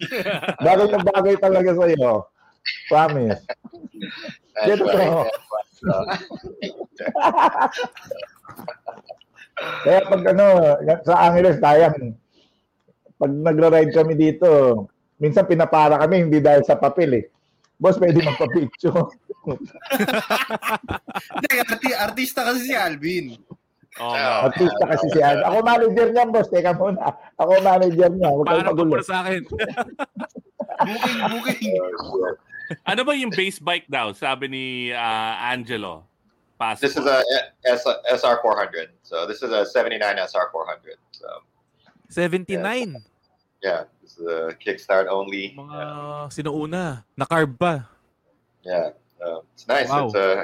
bagay na bagay talaga sa iyo. Promise. That's Get it right. all. So, Kaya pag ano, sa Angeles, tayang, pag nagra-ride kami dito, minsan pinapara kami, hindi dahil sa papel eh. Boss, pwede magpa-picture. Hindi, arti- artista kasi si Alvin. Oo Oh. Artista kasi si Ad. Ako manager niya, boss. Teka muna. Ako manager niya. Huwag Paano pagulo. pa sa akin? Booking, booking. uh, Ano ba yung base bike daw? Sabi ni ah, Angelo. This is a S, SR 400. So this is a 79 SR 400. So 79. yeah, this is a kickstart only. Mga Yeah, sinuuna. Na-carb pa. yeah. So it's nice. Wow. It's uh,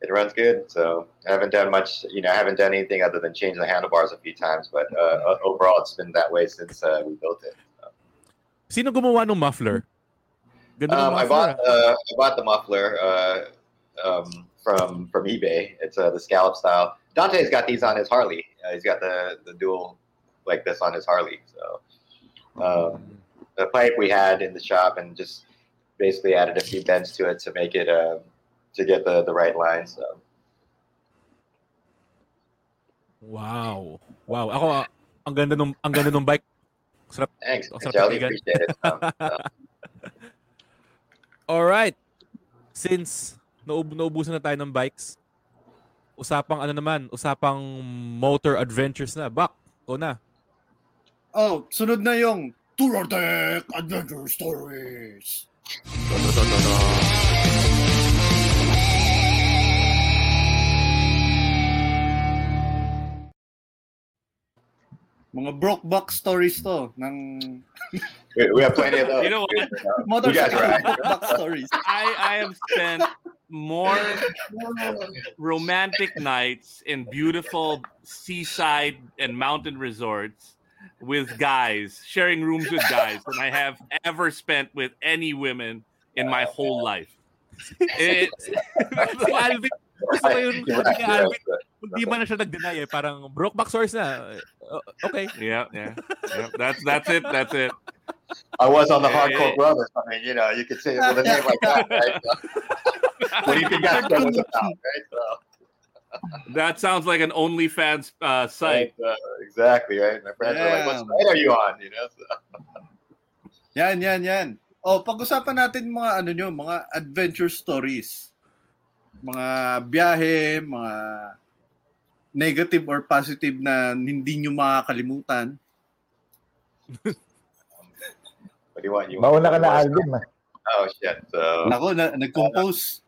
it runs good. So I haven't done much. You know, I haven't done anything other than change the handlebars a few times. But uh, overall, it's been that way since uh, we built it. Sino gumawa ng muffler? Um, I bought ah. uh, I bought the muffler uh, um, from from eBay. It's uh, the scallop style. Dante's got these on his Harley. Uh, he's got the the dual like this on his Harley. So um, the pipe we had in the shop and just basically added a few bends to it to make it uh, to get the the right line. So Wow. Wow. Ako, ah, ang ganda nung ang ganda nung bike. Sarap. thanks, sarap pakinggan. Appreciate it. Um, uh, All right. Since naub naubusan na tayo ng bikes, usapang ano naman, usapang motor adventures na. Bak, ikaw na. Oh, sunod na yung Tour Deck Adventure Stories. Mga broke box stories to ng we, we have plenty of those. You know what? You guys motorcycle are right. broke box stories. I, I have spent more romantic nights in beautiful seaside and mountain resorts with guys, sharing rooms with guys, than I have ever spent with any women in my whole life. It, si Alvin, gusto ko yung right, ni you're Alvin, right. hindi man na siya nag-deny eh. Parang broke back source na. Uh, okay. yeah, yeah, yeah. That's that's it. That's it. I was on the Yeah, hardcore yeah. brothers. I mean, you know, you could say it with a name like that, right? what do you think that was about, right? So, That sounds like an OnlyFans uh, site. right, uh, exactly, right? My friends were like, "What Yeah. site are you on?" You know, so, Yan, yan, yan. Oh, pag-usapan natin mga ano nyo, mga adventure stories. Mga biyahe, mga negative or positive na hindi nyo makakalimutan. want? You Mauna ka na, Alvin. ah. Oh shit. So, Ako, na, nag-compose.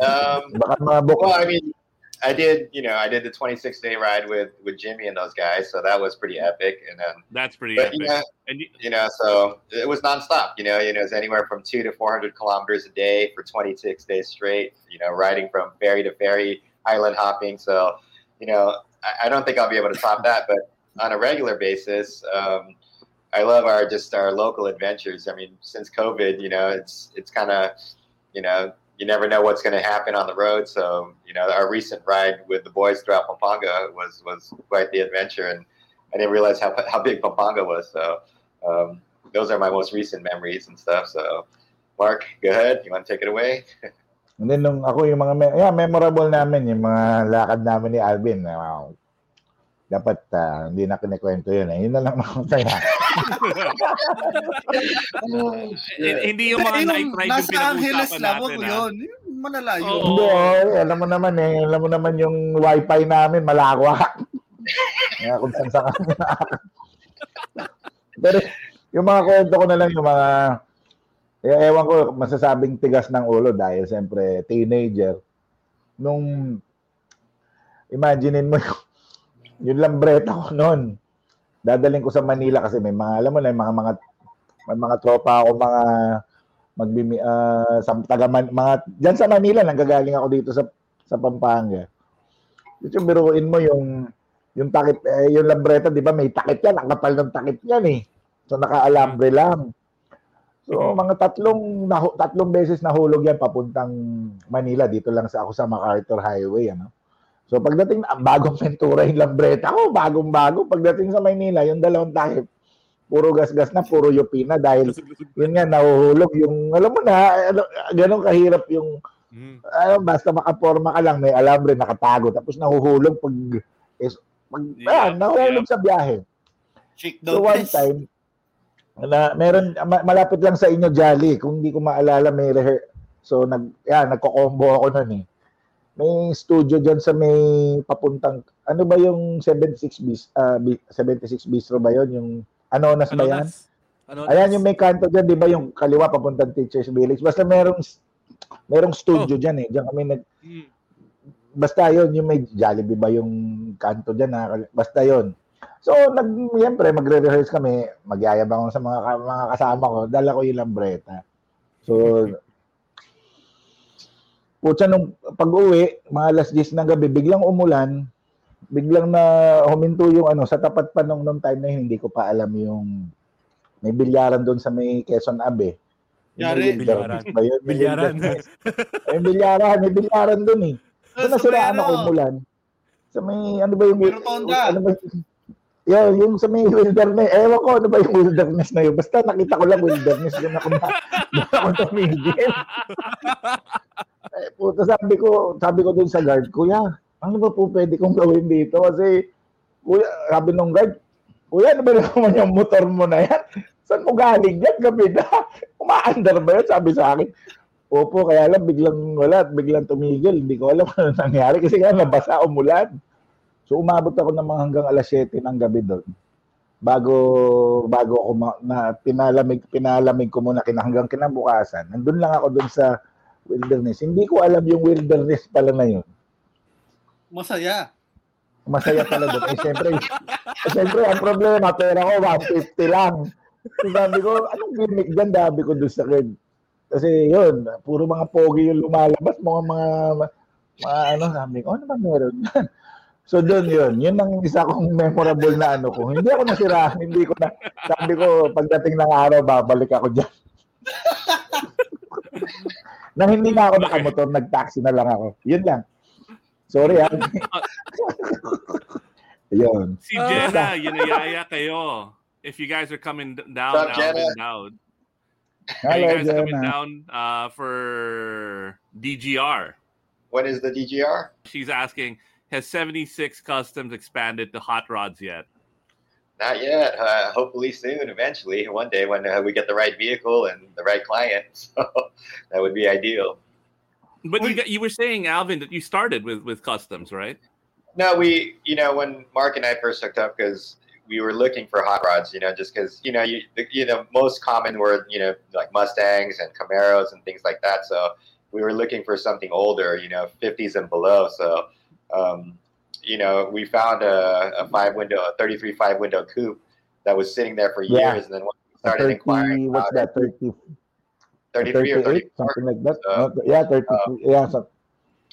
um, Baka mga book. well, I mean, I did, you know, I did the 26 day ride with with Jimmy and those guys, so that was pretty epic. And then, That's pretty but epic. you know, And you, you know, so it was nonstop. You know, you know, it was anywhere from two to four hundred kilometers a day for twenty six days straight. You know, riding from ferry to ferry, island hopping. So, you know, I, I don't think I'll be able to top that. But on a regular basis, um, I love our just our local adventures. I mean, since COVID, you know, it's it's kind of, you know, you never know what's going to happen on the road. So, you know, our recent ride with the boys throughout Pampanga was was quite the adventure, and I didn't realize how how big Pampanga was. So, um, those are my most recent memories and stuff. So, Mark, go ahead. You want to take it away? And then nung ako yung mga yeah, memorable namin yung mga lakad namin ni Alvin. Wow. Dapat ah, hindi na kinikwento yun. Eh. Yun na lang ako saya. H- Hindi yung mga night ride yung Angeles pinag-uusapan lang, wag natin. mo ah. yun. Yung Malalayo. Oo. Hindi, oh, alam mo naman eh. Alam mo naman yung wifi namin, malawak. Kaya kung saan saan kami Pero yung mga kwento ko na lang yung mga eh, ewan ko, masasabing tigas ng ulo dahil siyempre teenager. Nung imaginein mo yung, yung lambreta ko noon. Dadaling ko sa Manila kasi may mga, alam mo na, mga mga may mga tropa ako, mga magbimi ah, sa taga Man- mga diyan sa Manila nanggagaling ako dito sa sa Pampanga. Dito yung biruin mo yung yung takip eh, yung lambreta, 'di ba? May takip yan, ang kapal ng takip yan eh. So naka-alambre lang. So mga tatlong tatlong beses nahulog yan papuntang Manila dito lang sa ako sa MacArthur Highway ano. So pagdating na bagong Ventura yung lambreta. Ko, bagong-bago. Pagdating sa Manila yung dalawang takip puro gas-gas na, puro yupi na dahil yun nga nahuhulog yung alam mo na ano, ganun kahirap yung Mm. ano, basta makaporma ka lang may alambre nakatago. Tapos nahuhulog pag is, pag Yeah, ayan, nahulog sa biyahe. Chick so one Dotes. time na meron ma- malapit lang sa inyo Jolly. Kung hindi ko maalala may rehe so nag yan nagko-combo ako noon eh may studio diyan sa may papuntang ano ba yung 76 bis ah, bi- 76 bistro ba yon yung Anonas ba yan? Anonas. Ayan yung may kanto dyan, di ba yung kaliwa papuntang Teachers Village. Basta merong merong studio dyan eh. Diyan kami nag Mm. basta yon yung may Jollibee ba yung kanto dyan na basta yon. So nag siyempre magre-rehearse kami, magyayabang ako sa mga mga kasama ko, dala ko yung lambreta. So Putya nung pag-uwi, mga alas 10 ng gabi, biglang umulan, biglang na huminto yung ano, sa tapat pa nung, nung time na yun, hindi ko pa alam yung may bilyaran doon sa may Quezon Abe. Yari. Bilyaran. Bilyaran. May bilyaran, may bilyaran dun eh. Doon na sila, ano, umulan. Sa may, ano ba yung... Rotonda. Ano ba yun, yung sa may wilderness. Ewan ko, ano ba yung wilderness na yun? Basta nakita ko lang wilderness. Doon ako, na, doon ako tumigil. Eh, puta, sabi ko, sabi ko dun sa guard, Kuya, ano ba po pwede kong gawin dito? Kasi, Kuya, sabi nung guard, Kuya, ano ba naman yung motor mo na yan? Saan mo galing yan? Gabi na. Umaandar ba yun? Sabi sa akin. Opo, kaya lang biglang wala at biglang tumigil. Hindi ko alam ano nangyari kasi nga nabasa umulan. So umabot ako ng mga hanggang alas 7 ng gabi doon. Bago bago ako ma- na pinalamig pinalamig ko muna kina hanggang kinabukasan. Nandun lang ako doon sa wilderness. Hindi ko alam yung wilderness pala na yun. Masaya. Masaya pala doon. Eh, siyempre, eh, siyempre, ang problema, pera ko, 150 lang. So, sabi ko, anong gimmick dyan? Sabi ko doon sa kid. Kasi yun, puro mga pogi yung lumalabas, mga mga, mga ano, sabi ko, ano ba meron? So doon yun, yun ang isa kong memorable na ano ko. Hindi ako nasira, hindi ko na, sabi ko, pagdating ng araw, babalik ako dyan. Nang hindi na ako nakamotor, nag-taxi na lang ako. Yun lang. Sorry ah. Yun. Si Jenna, yinayaya kayo. If you guys are coming down, What's up, Jenna? Alvin, down. Are Hello, you guys coming down uh, for DGR? When is the DGR? She's asking, has 76 Customs expanded to hot rods yet? Not yet. Uh, hopefully soon, eventually, one day when uh, we get the right vehicle and the right client. So that would be ideal. But you got, you were saying, Alvin, that you started with, with Customs, right? No, we, you know, when Mark and I first hooked up, because we were looking for hot rods, you know, just because, you know, you, the, you know, most common were, you know, like Mustangs and Camaros and things like that. So we were looking for something older, you know, 50s and below. So, um, you know, we found a, a five window, a 33 five window coupe that was sitting there for Yeah. years. And then when we started 30, inquiring what's about that, it, 30, 33 or 38, 34. something like that? No, yeah, 33. yeah, so,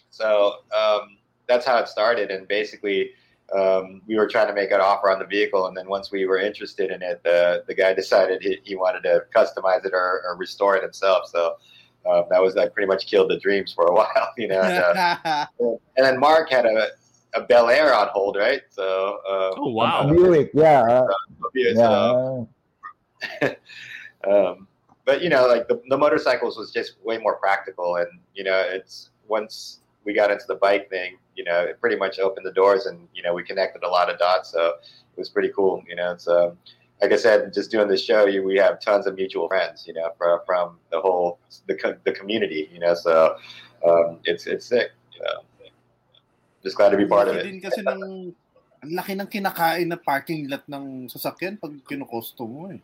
So um, that's how it started. And basically, um, we were trying to make an offer on the vehicle. And then once we were interested in it, the, the guy decided he, he wanted to customize it or, or restore it himself. So um, that was like pretty much killed the dreams for a while, you know. And, uh, and then Mark had a, a Bel Air on hold, right? So, um, Oh, wow. Buick, yeah. uh, yeah, yeah. um, but you know, like the, the motorcycles was just way more practical, and you know, it's once we got into the bike thing, you know, it pretty much opened the doors, and you know, we connected a lot of dots, so it was pretty cool. You know, it's um, like I said, just doing this show, you, we have tons of mutual friends, you know, from from the whole the the community, you know, so um, it's it's sick. You know, just glad to be part of it. din kasi ng ang laki ng kinakain na parking lot ng sasakyan pag kinukosto mo eh.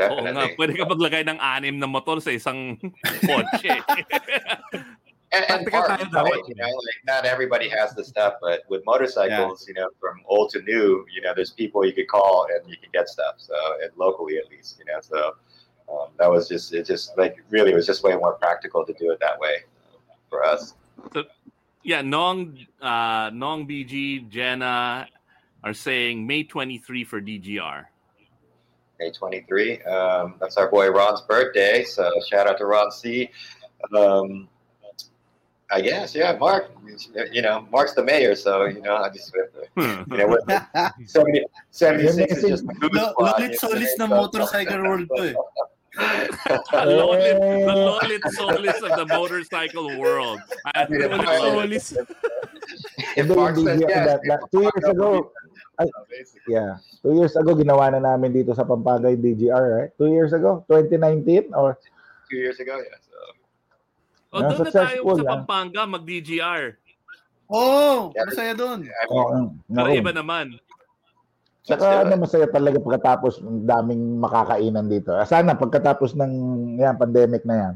Oo nga, pwede ka maglagay ng anim na motor sa isang kotse. and, and Practical parts, tayo dapat. right? You know, like not everybody has the stuff, but with motorcycles, you know, from old to new, you know, there's people you could call and you can get stuff. So, and locally at least, you know, so um, that was just it. Just like really, it was just way more practical to do it that way for us. Yeah, Nong, uh, Nong BG, Jenna are saying May 23 for DGR. May 23. Um, that's our boy Ron's birthday. So shout out to Ron C. Um, I guess, yeah, Mark. You know, Mark's the mayor, so you know, I just you know, we're, 70, 76 is just the good Lo- spot, Lolit solis so- ng motorcycle world to eh. The lolit, the lolit solis of the motorcycle world. I, Yeah, I- yeah. Solis. If hindi, says yes, that- that- two years ago, basically. yeah. Two years ago, ginawa na namin dito sa Pampanga yung DGR, right? Two years ago? 2019? Or two years ago, yeah. So oh, Yeah, doon na tayo sa ah. Pampanga mag-DGR. Oo, Yeah. masaya doon. I Oo, mean, Pero naku. iba naman. Saka ano, masaya talaga pagkatapos ng daming makakainan dito. Ah, Sana pagkatapos ng yan, pandemic na yan,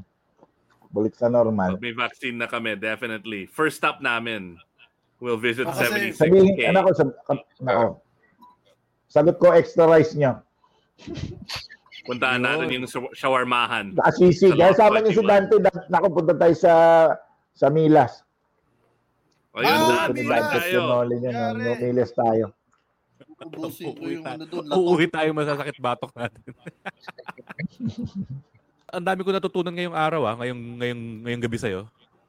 balik sa normal. Pag may vaccine na kami, definitely. First stop namin, we'll visit Oh, kasi- 76K. Sabihin, ano ko, sab, nako. Sagot ko, extra rice nyo. Puntaan natin yung shaw- shawarmahan. Asisi. Sa Kaya sama niyo si 21. Dante, da- naku, punta tayo sa sa Milas. O yun Ah, na, Punta di Milas. ba tayo? Tinoli niya, no, Yari. Milas tayo. Ubusin ko Uuwi yung tayo. ano doon. Uuwi tayo masasakit batok natin. ang dami ko natutunan ngayong araw ah, ngayong, ngayong, ngayong gabi sa'yo.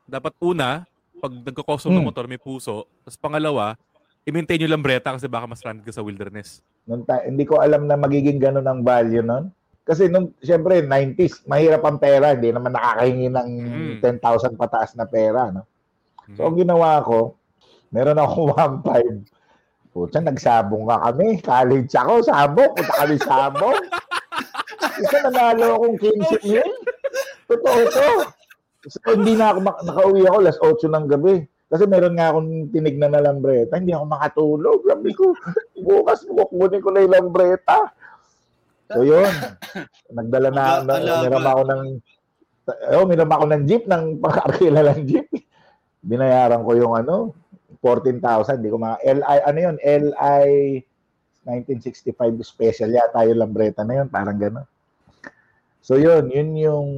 Dapat una, pag nagko-custom ng Hmm. motor, may puso. Tapos pangalawa, i-maintain yung lambreta kasi baka mas stranded ka sa wilderness. Nung ta- hindi ko alam na magiging ganun ang value nun. Kasi nung, siyempre, 90s, mahirap ang pera. Hindi naman nakakahingi ng Mm. 10,000 pataas na pera. No? Mhm. So, ang ginawa ko, meron ako 1.5. Puta, nagsabong ka kami. College ako, sabong. Punta kami sabong. Isa nanalo akong 15 mil. Totoo to. So, hindi na ako, mak- nakauwi ako last 8 ng gabi. Kasi meron nga akong tinignan na lambreta. Hindi ako makatulog. Sabi ko, bukas kukunin ko na yung lambreta. So, yun. Nagdala na, na meron ako ng Oh, minam ako ng jeep, ng pang-arkila ng jeep. Binayaran ko yung ano, 14,000. Hindi ko mga, LI, ano yun, LI 1965 special yata yung lambreta na yun, parang gano'n. So yun, yun yung,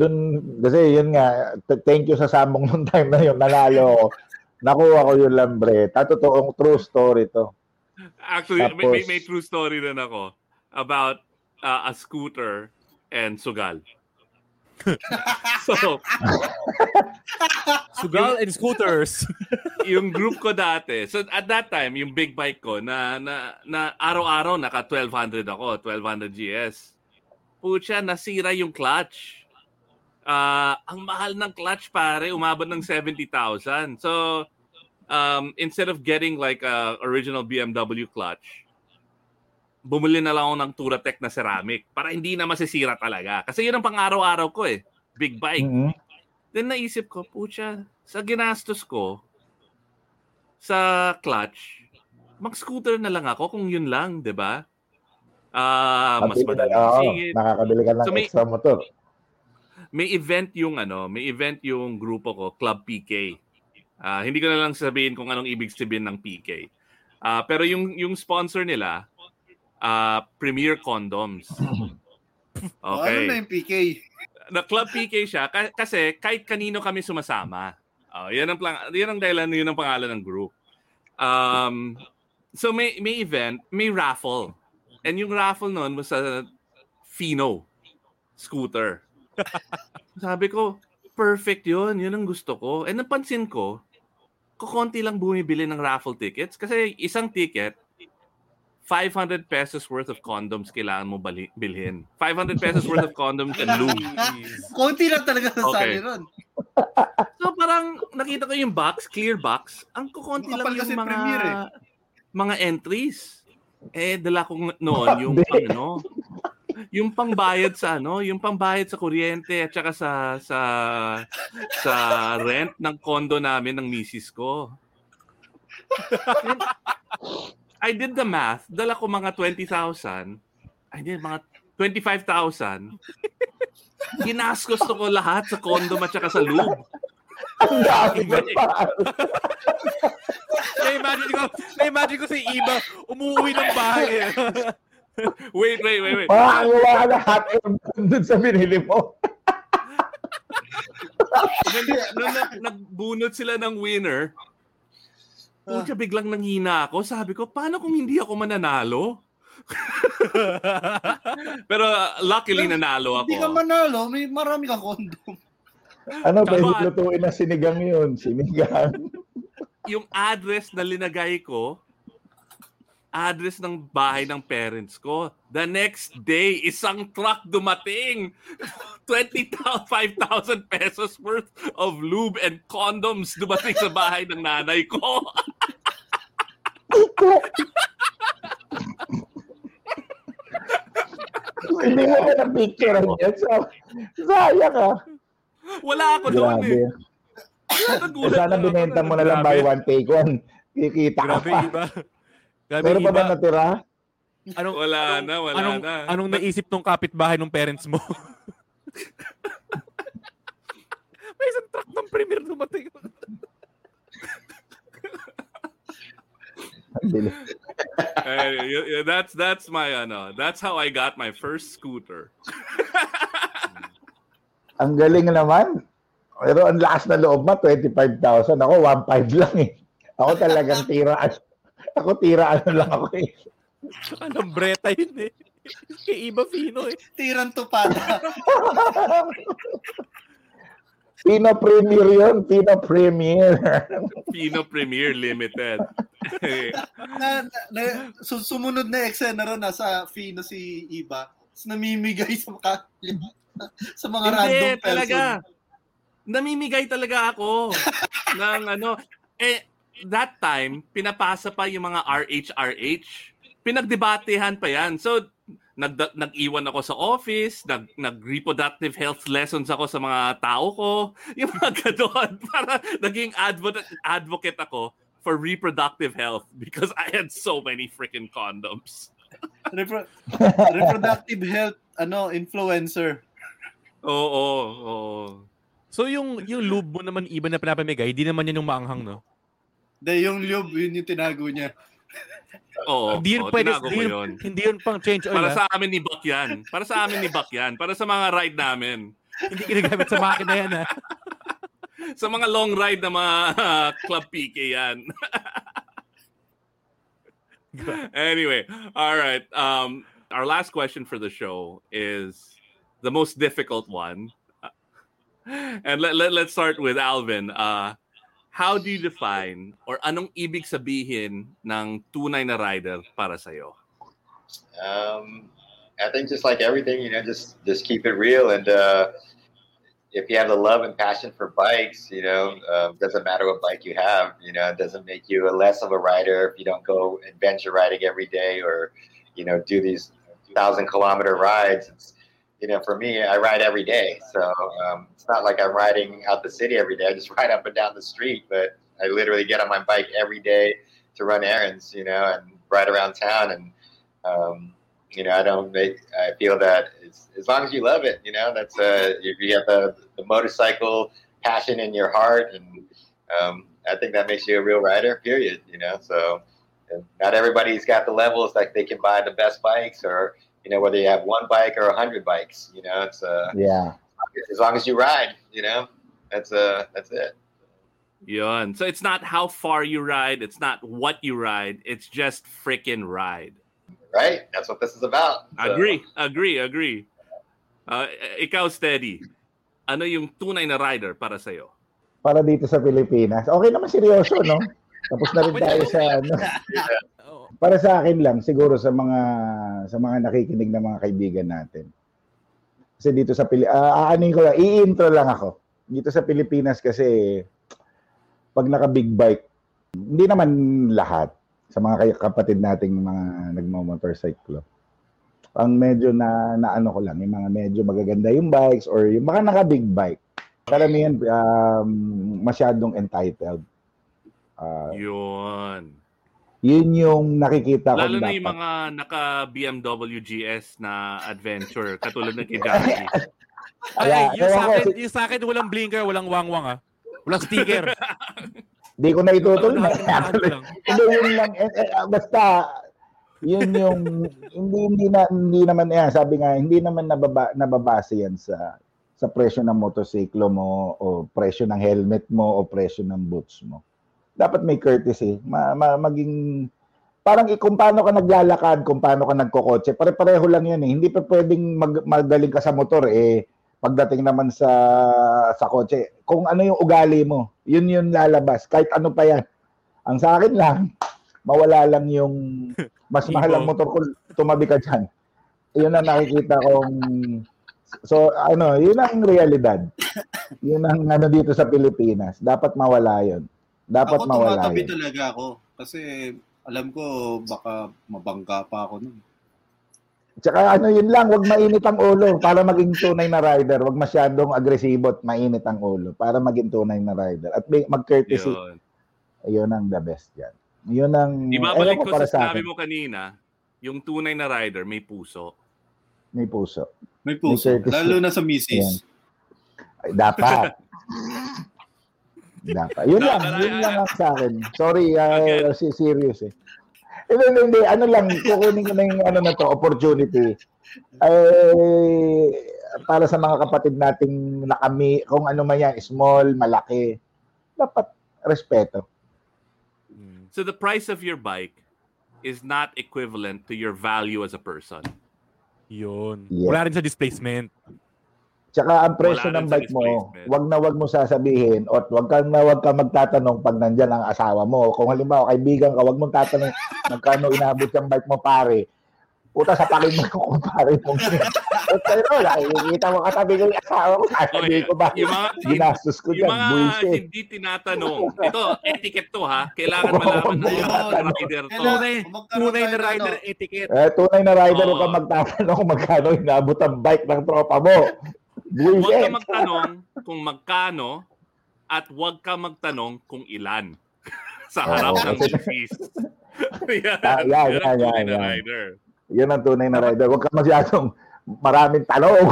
dun, kasi yun nga, t- thank you sa samong nung time na yun, nanalo ako. Nakuha ko yung lambreta. Totoong true story to. Actually, may, may, Tapos- may true story rin ako about uh, a scooter and sugal. so, Sugal and scooters. yung group ko dati, so at that time, yung big bike ko, na, na, na araw-araw naka 1200 ako, 1200 GS. Pucha, nasira yung clutch. Ah, ang mahal ng clutch pare, umabot ng 70,000. So, um, instead of getting like a original BMW clutch, bumili na lang ako ng Touratech na ceramic para hindi na masisira talaga. Kasi yun ang pang-araw-araw ko eh. Big bike. Mhm. Then naisip ko, pucha, sa ginastos ko sa clutch, mag-scooter na lang ako kung yun lang, 'di ba? Ah, mas Kabili- madali singit. nakakabili ka ng So may- extra motor. May event yung ano, may event yung grupo ko, Club PK. Ah, hindi ko na lang sabihin kung anong ibig sabihin ng PK. Ah, pero yung yung sponsor nila, ah, Premier Condoms. Ano Okay. na yung PK? na Club PK siya ka- kasi kahit kanino kami sumasama. Oh, yan ang plan, yan ang dahilan, yun ang pangalan ng group. Um, so may may event, may raffle. And yung raffle noon was a Fino scooter. Sabi ko, perfect yun. Yun ang gusto ko. And napansin ko, kukonti lang bumibili ng raffle tickets kasi isang ticket, 500 pesos worth of condoms kailangan mo bali- bilhin. 500 pesos worth of condoms and lube. Konti lang talaga sa Okay. ron. So parang nakita ko yung box, clear box. Ang kukonti lang yung mga Premier eh. mga entries. Eh dala ko noon yung pang ano, yung pangbayad sa ano, yung pangbayad sa kuryente at saka sa sa sa rent ng condo namin ng misis ko. I did the math. Dala ko mga 20,000. I did mga 25,000. Ginastos ko lahat sa condo at saka sa lube. Ang dami pa. na-imagine ko, na-imagine ko si Iba umuwi ng bahay. eh. Wait, wait, wait, wait. Na hot air balloon dun sa binili mo. Nag- nagbunot sila ng winner, pucha, biglang nanghina ako. Sabi ko, paano kung hindi ako mananalo? Pero uh, luckily nanalo ako. Hindi ka manalo, may marami kang kondom. Ano, pwede on. lutuin na sinigang yun. Sinigang. Yung address na linagay ko, address ng bahay ng parents ko. The next day, isang truck dumating. 25,000 pesos worth of lube and condoms dumating sa bahay ng nanay ko. Hindi mo ka na picture yan. So, sayang ah. Wala ako doon Grabe. eh. Nagulat Sana binenta mo na lang Grabe. one, take one. Kikita ka Grabe, pa. Iba. Grabe, Meron pa ba natira? Anong, Wala anong- na, wala anong, na. Anong naisip nung kapitbahay ng parents mo? May isang truck ng premier dumating. Ang bilis. Eh, y- y- that's that's my ano. That's how I got my first scooter. Ang galing naman. Pero ang lakas na loob mo, 25,000. Ako, 1.5 lang eh. Ako talagang tiraan. Ako tiraan lang ako eh. Saka lambreta yun eh. Kay Iba Fino eh. Tirang tupada. Pino Premier yun, Pino Premier. Pino Premier Limited. na, na, na, su- sumunod na eksena ron, nasa Fino si Iba. Tapos namimigay sa mga, sa mga random Hindi, person. talaga. Namimigay talaga ako ng ano. Eh, that time, pinapasa pa yung mga RH-RH. Pinagdebatehan pa yan. So, nag nag-iwan ako sa office, nag nag-reproductive health lessons ako sa mga tao ko, yung mga gano'n, para naging advocate, advocate ako for reproductive health because I had so many freaking condoms. Repro- reproductive health ano influencer. Oo, oo. So yung yung lube mo naman iba na pinapamigay, hindi naman yan yung maanghang, no? De yung lube yun yung tinago niya. Oo, hindi yun oo, pwede, tinago hindi ko yun, yun. hindi yun pang change oil, Para ha? sa amin ni Buck yan. Para sa amin ni Buck yan. Para sa mga ride namin. Hindi ginagamit sa makina yan, ha? Sa mga long ride na mga Club PK yan. anyway, all right. Um, our last question for the show is the most difficult one. And let, let, let's start with Alvin. Uh, how do you define or anong ibig sabihin ng tunay na rider para sa'yo? Um, I think just like everything, you know, just just keep it real, and uh, if you have the love and passion for bikes, you know, uh, doesn't matter what bike you have, you know, it doesn't make you a less of a rider if you don't go adventure riding every day or, you know, do these thousand kilometer rides. It's, you know, for me, I ride every day, so um, it's not like I'm riding out the city every day. I just ride up and down the street, but I literally get on my bike every day to run errands, you know, and ride around town and. Um, you know, I don't make. I feel that as long as you love it, you know, that's uh, if you have the, the motorcycle passion in your heart, and um, I think that makes you a real rider. Period. You know, so not everybody's got the levels like they can buy the best bikes, or you know, whether you have one bike or a hundred bikes. You know, it's uh, yeah. as long as you ride, you know, that's uh, that's it. Yun. So it's not how far you ride, it's not what you ride, it's just freaking ride. Right? That's what this is about. So- Agree, agree, agree. Uh, ikaw, Steady. Ano yung tunay na rider para sa'yo? Para dito sa Pilipinas. Okay naman seryoso, no? Tapos na rin tayo sa ano. Para sa akin lang siguro sa mga sa mga nakikinig na mga kaibigan natin. Kasi dito sa Pili ah, aanuin ko lang, i-intro lang ako. Dito sa Pilipinas kasi pag naka big bike, hindi naman lahat sa mga kapatid nating mga nagmo-motorcycle. Ang medyo na, na ano ko lang, yung mga medyo magaganda yung bikes or yung mga naka big bike. Karamihan um, masyadong entitled. Ah, Yun. Yun yung nakikita ko Lalo na dapat. yung mga naka BMW GS na adventure, katulad ng kay Jackie. Ay, yung sa akin, yung sa akin walang blinker, walang wangwang, ha? Walang sticker. Di ko na lahat lang. Hindi, yun lang. Eh, eh, ah, basta, yun yung, hindi, hindi, na, hindi naman, yan, sabi nga, hindi naman nababa, nababase yan sa sa presyo ng motosiklo mo o presyo ng helmet mo o presyo ng boots mo. Dapat may courtesy. Ma, ma- maging, parang kung paano ka naglalakad, kung paano ka nagkokotse, pare-pareho lang yan eh. Hindi pa pwedeng mag, magaling ka sa motor eh, pagdating naman sa sa kotse, kung ano yung ugali mo, yun yun lalabas. Kahit ano pa yan. Ang sa akin lang, mawala lang yung mas mahal ang motor ko, tumabi ka dyan. Yun ang nakikita kong So, ano, yun ang realidad. Yun ang ano dito sa Pilipinas. Dapat mawala yun. Dapat ako mawala tumatabi yun. talaga ako. Kasi alam ko baka mabangga pa ako nun. Tsaka ano yun lang, wag mainit ang ulo para maging tunay na rider. Wag masyadong agresibo at mainit ang ulo para maging tunay na rider. At mag-courtesy, Yun. yun ang the best yan. Yun ang, Ibabalik ko sa para sa akin, mo kanina, yung tunay na rider may puso. may puso. May puso. May courtesy. Lalo na sa misis. Ay, dapat. dapat. Yun lang, yun lang ang sa akin. Sorry, uh, si serious eh. Hindi, hindi, hindi. Ano lang, kukunin ko na yung ano na to, opportunity. Eh, para sa mga kapatid nating nakami, kung ano man yan, small, malaki, dapat respeto. So the price of your bike is not equivalent to your value as a person. Yun. Yes. Wala rin sa displacement. Tsaka ang presyo ng bike mo, wag na wag mo sasabihin at wag ka na wag ka magtatanong pag nandyan ang asawa mo. Kung halimbawa kaibigan ka, wag mong tatanong magkano inabot yung bike mo pare. Puta sa pakin mo yung kumpare mo. At kayo, nakikita mo katabi ko yung asawa ko, sasabihin ko ba, yung mga, ginastos ko yung dyan, mga bullshit. hindi tinatanong. Ito, etiquette to ha. Kailangan malaman na yung rider to. Tunay, Kung tunay na rider etiquette. Eh, tunay na rider, huwag ka magtatanong kung magkano inabot ang bike ng tropa mo. Huwag ka magtanong kung magkano at huwag ka magtanong kung ilan sa harap Oo, ng fees. yan, Ah, yan, yan ang yan, tunay yan, na yan. rider. Yun ang tunay na rider. Huwag ka masyadong maraming tanong.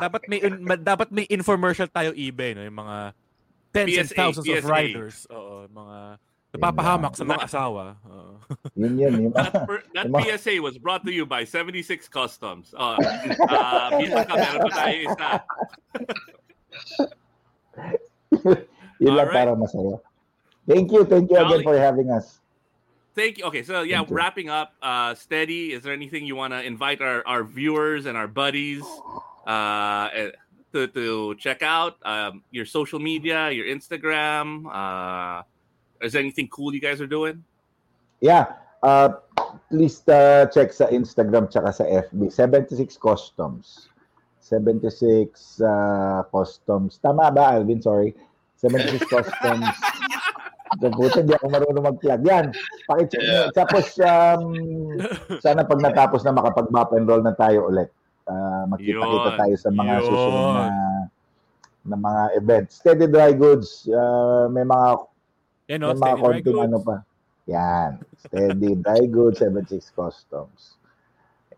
dapat may dapat may infomercial tayo eBay no yung mga tens and PSA, thousands of PSA. riders. Oo, mga napapahamak sa mga asawa. Oo. yun yun. Yung, That, per- that Yung PSA was brought to you by 76 Customs. Uh, uh, Visa ka, meron pa tayo isa. yun lang Alright. para masaya. Thank you. Thank you again for having us. Thank you. Okay, so yeah, Thank you. wrapping up. Uh, Steady, is there anything you want to invite our, our viewers and our buddies uh, eh, to, to check out? Um, your social media, your Instagram. Uh, is there anything cool you guys are doing? Yeah. Uh, please uh, check sa Instagram tsaka sa FB. 76 Customs. 76 uh, Customs. Tama ba, Alvin? Sorry. 76 Customs. Puta, hindi ako marunong mag-plug. Yan. Pakicheck Yeah. Tapos, um, sana pag natapos na makapag-map and roll na tayo ulit. Uh, makita-kita Yun. tayo sa mga Yun. susunod na na mga events. Steady Dry Goods, uh, may mga Yan no, may mga steady dry goods. ano pa. Yan. Steady Dry Goods, 76 Customs.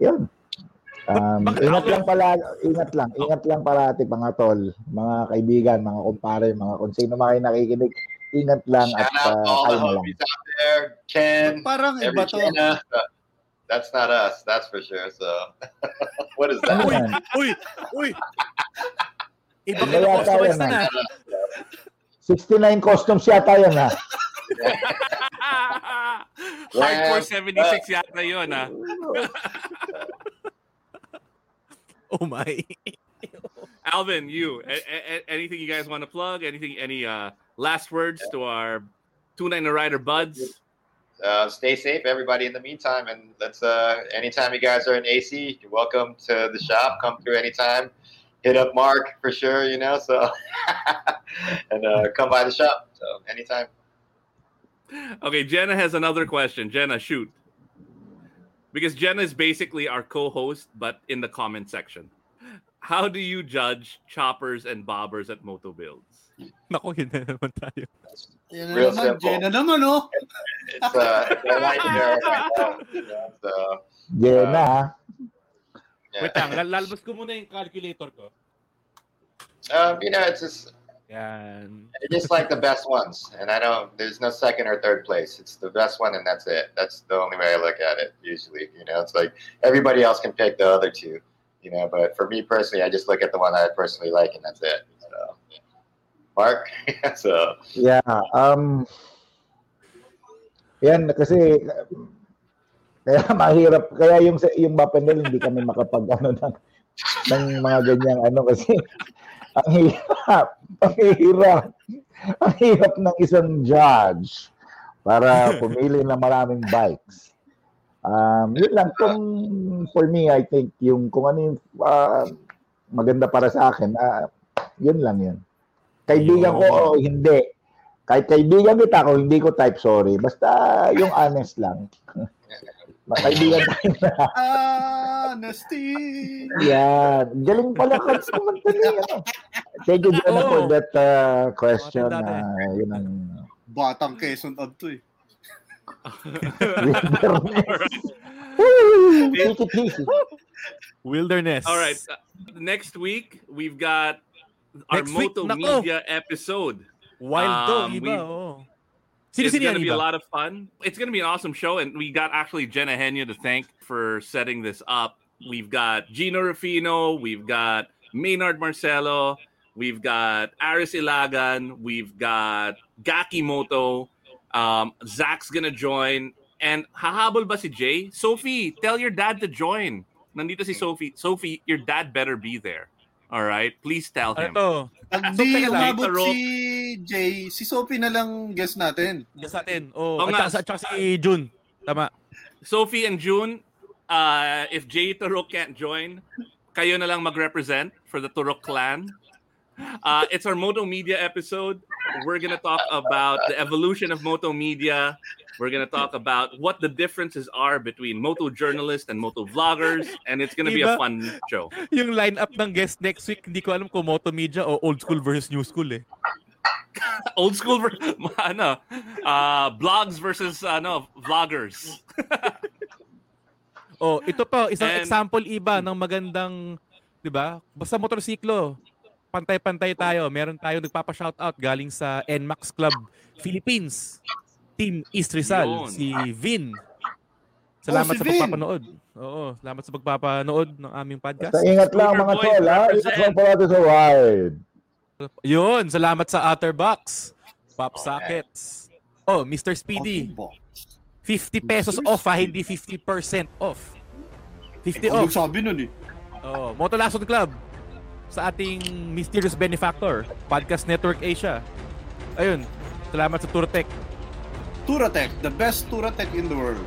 Yun. Um, Bakit ingat lang pala, ingat lang, ingat lang parati mga tol, mga kaibigan, mga kumpare, mga kung sino man kayo nakikinig, ingat lang at Shout out to uh, kayo na lang. out there. Ken, Parang iba to. Jenna. That's not us, that's for sure. So, what is that? yan? Uy, uy. Iba ka na na. Ah. 69 Customs yata yan ha. Hardcore Yeah. 76 yata yun, ah. Oh my. Alvin, you, a- a- a- anything you guys want to plug? Anything, any uh, last words to our Two Nine Rider buds? Uh, stay safe, everybody. In the meantime, and let's. Uh, anytime you guys are in AC, you're welcome to the shop. Come through anytime. Hit up Mark for sure. You know, so and uh, come by the shop. So anytime. Okay, Jenna has another question. Jenna, shoot. Because Jenna is basically our co-host, but in the comment section. How do you judge choppers and bobbers at Moto Builds? Nako, yun na naman tayo. Real simple. Jenna naman, oh. It's uh, it's a nightmare right now. You know, so Jenna ha. Yeah. Wait lang, lalabas ko muna yung calculator ko. Um, you know, it's just Yan. It's just like the best ones, and I don't. There's no second or third place. It's the best one, and that's it. That's the only way I look at it. Usually, you know, it's like everybody else can pick the other two, you know. But for me personally, I just look at the one I personally like, and that's it. So, Mark, so Yeah, um Yan kasi kaya mahirap kaya yung yung Bapendel hindi kami makapag ano ng, ng mga ganyang ano kasi ang hirap, ang hirap. Ang hirap ng isang judge para pumili ng maraming bikes. Um, yun lang kung for me I think yung kung ano yung ah, maganda para sa akin, ah, yun lang yun. Kaibigan ko o hindi. Kahit kaibigan kita ako, hindi ko type sorry. Basta yung honest lang. Kaibigan tayo na. Honesty. Yan. Galing pala ka naman ano. Thank you, Jenna, for Oo. that uh, question. Uh, yun ang Batang Quezon Ad to eh. wilderness. Woo! Take it easy. Wilderness. All right. uh, next week we've got our Next Moto. Media episode. Wild to, Um, iba, we- oh. It's Sino-sino going yan to be a lot of fun. It's going to be an awesome show, and we got actually Jenna Henya to thank for setting this up. We've got Gino Rufino, we've got Maynard Marcelo, we've got Aris Ilagan, we've got Gaki Moto. Um, Zach's going to join. And hahabol ba si Jay? Sophie, tell your dad to join. Nandito si Sophie. Sophie, your dad better be there. All right? Please tell him. to? Pag So, di teka umabot si Jay, si Sophie na lang guest natin. Yes natin. Oh, Oo at nga. saka, at si June. Tama. Sophie and June, uh, if Jay Turok can't join, kayo na lang mag-represent for the Turok clan. Uh, it's our Moto Media episode. We're gonna talk about the evolution of Moto Media. We're gonna talk about what the differences are between moto journalists and moto vloggers, and it's gonna be a Diba? fun show. Yung lineup ng guest next week, hindi ko alam kung Moto Media o old school versus new school eh. Old school, ver- ano, uh, blogs versus ano, vloggers. Oh, ito pa isang And- example iba ng magandang, 'di ba? Basta motorsiklo, pantay-pantay tayo. Meron tayo nagpapa-shoutout galing sa NMAX Club Philippines. Team East Rizal, Yun. si Vin. Salamat Oh, si sa Vin. pagpapanood. Oo, salamat sa pagpapanood ng aming podcast. Basta ingat lang Scooter mga tol, ha? Ingat represent. lang palagi sa ride. Yun, salamat sa Otterbox. Pop Sockets. Oh, Mr. Speedy. Box. 50 pesos off ha, hindi 50% off. 50 Ako off. sabi nun eh. Oh, Motolason Club sa ating mysterious benefactor, Podcast Network Asia. Ayun, salamat sa Turtech. Turatech, the best Turatech in the world.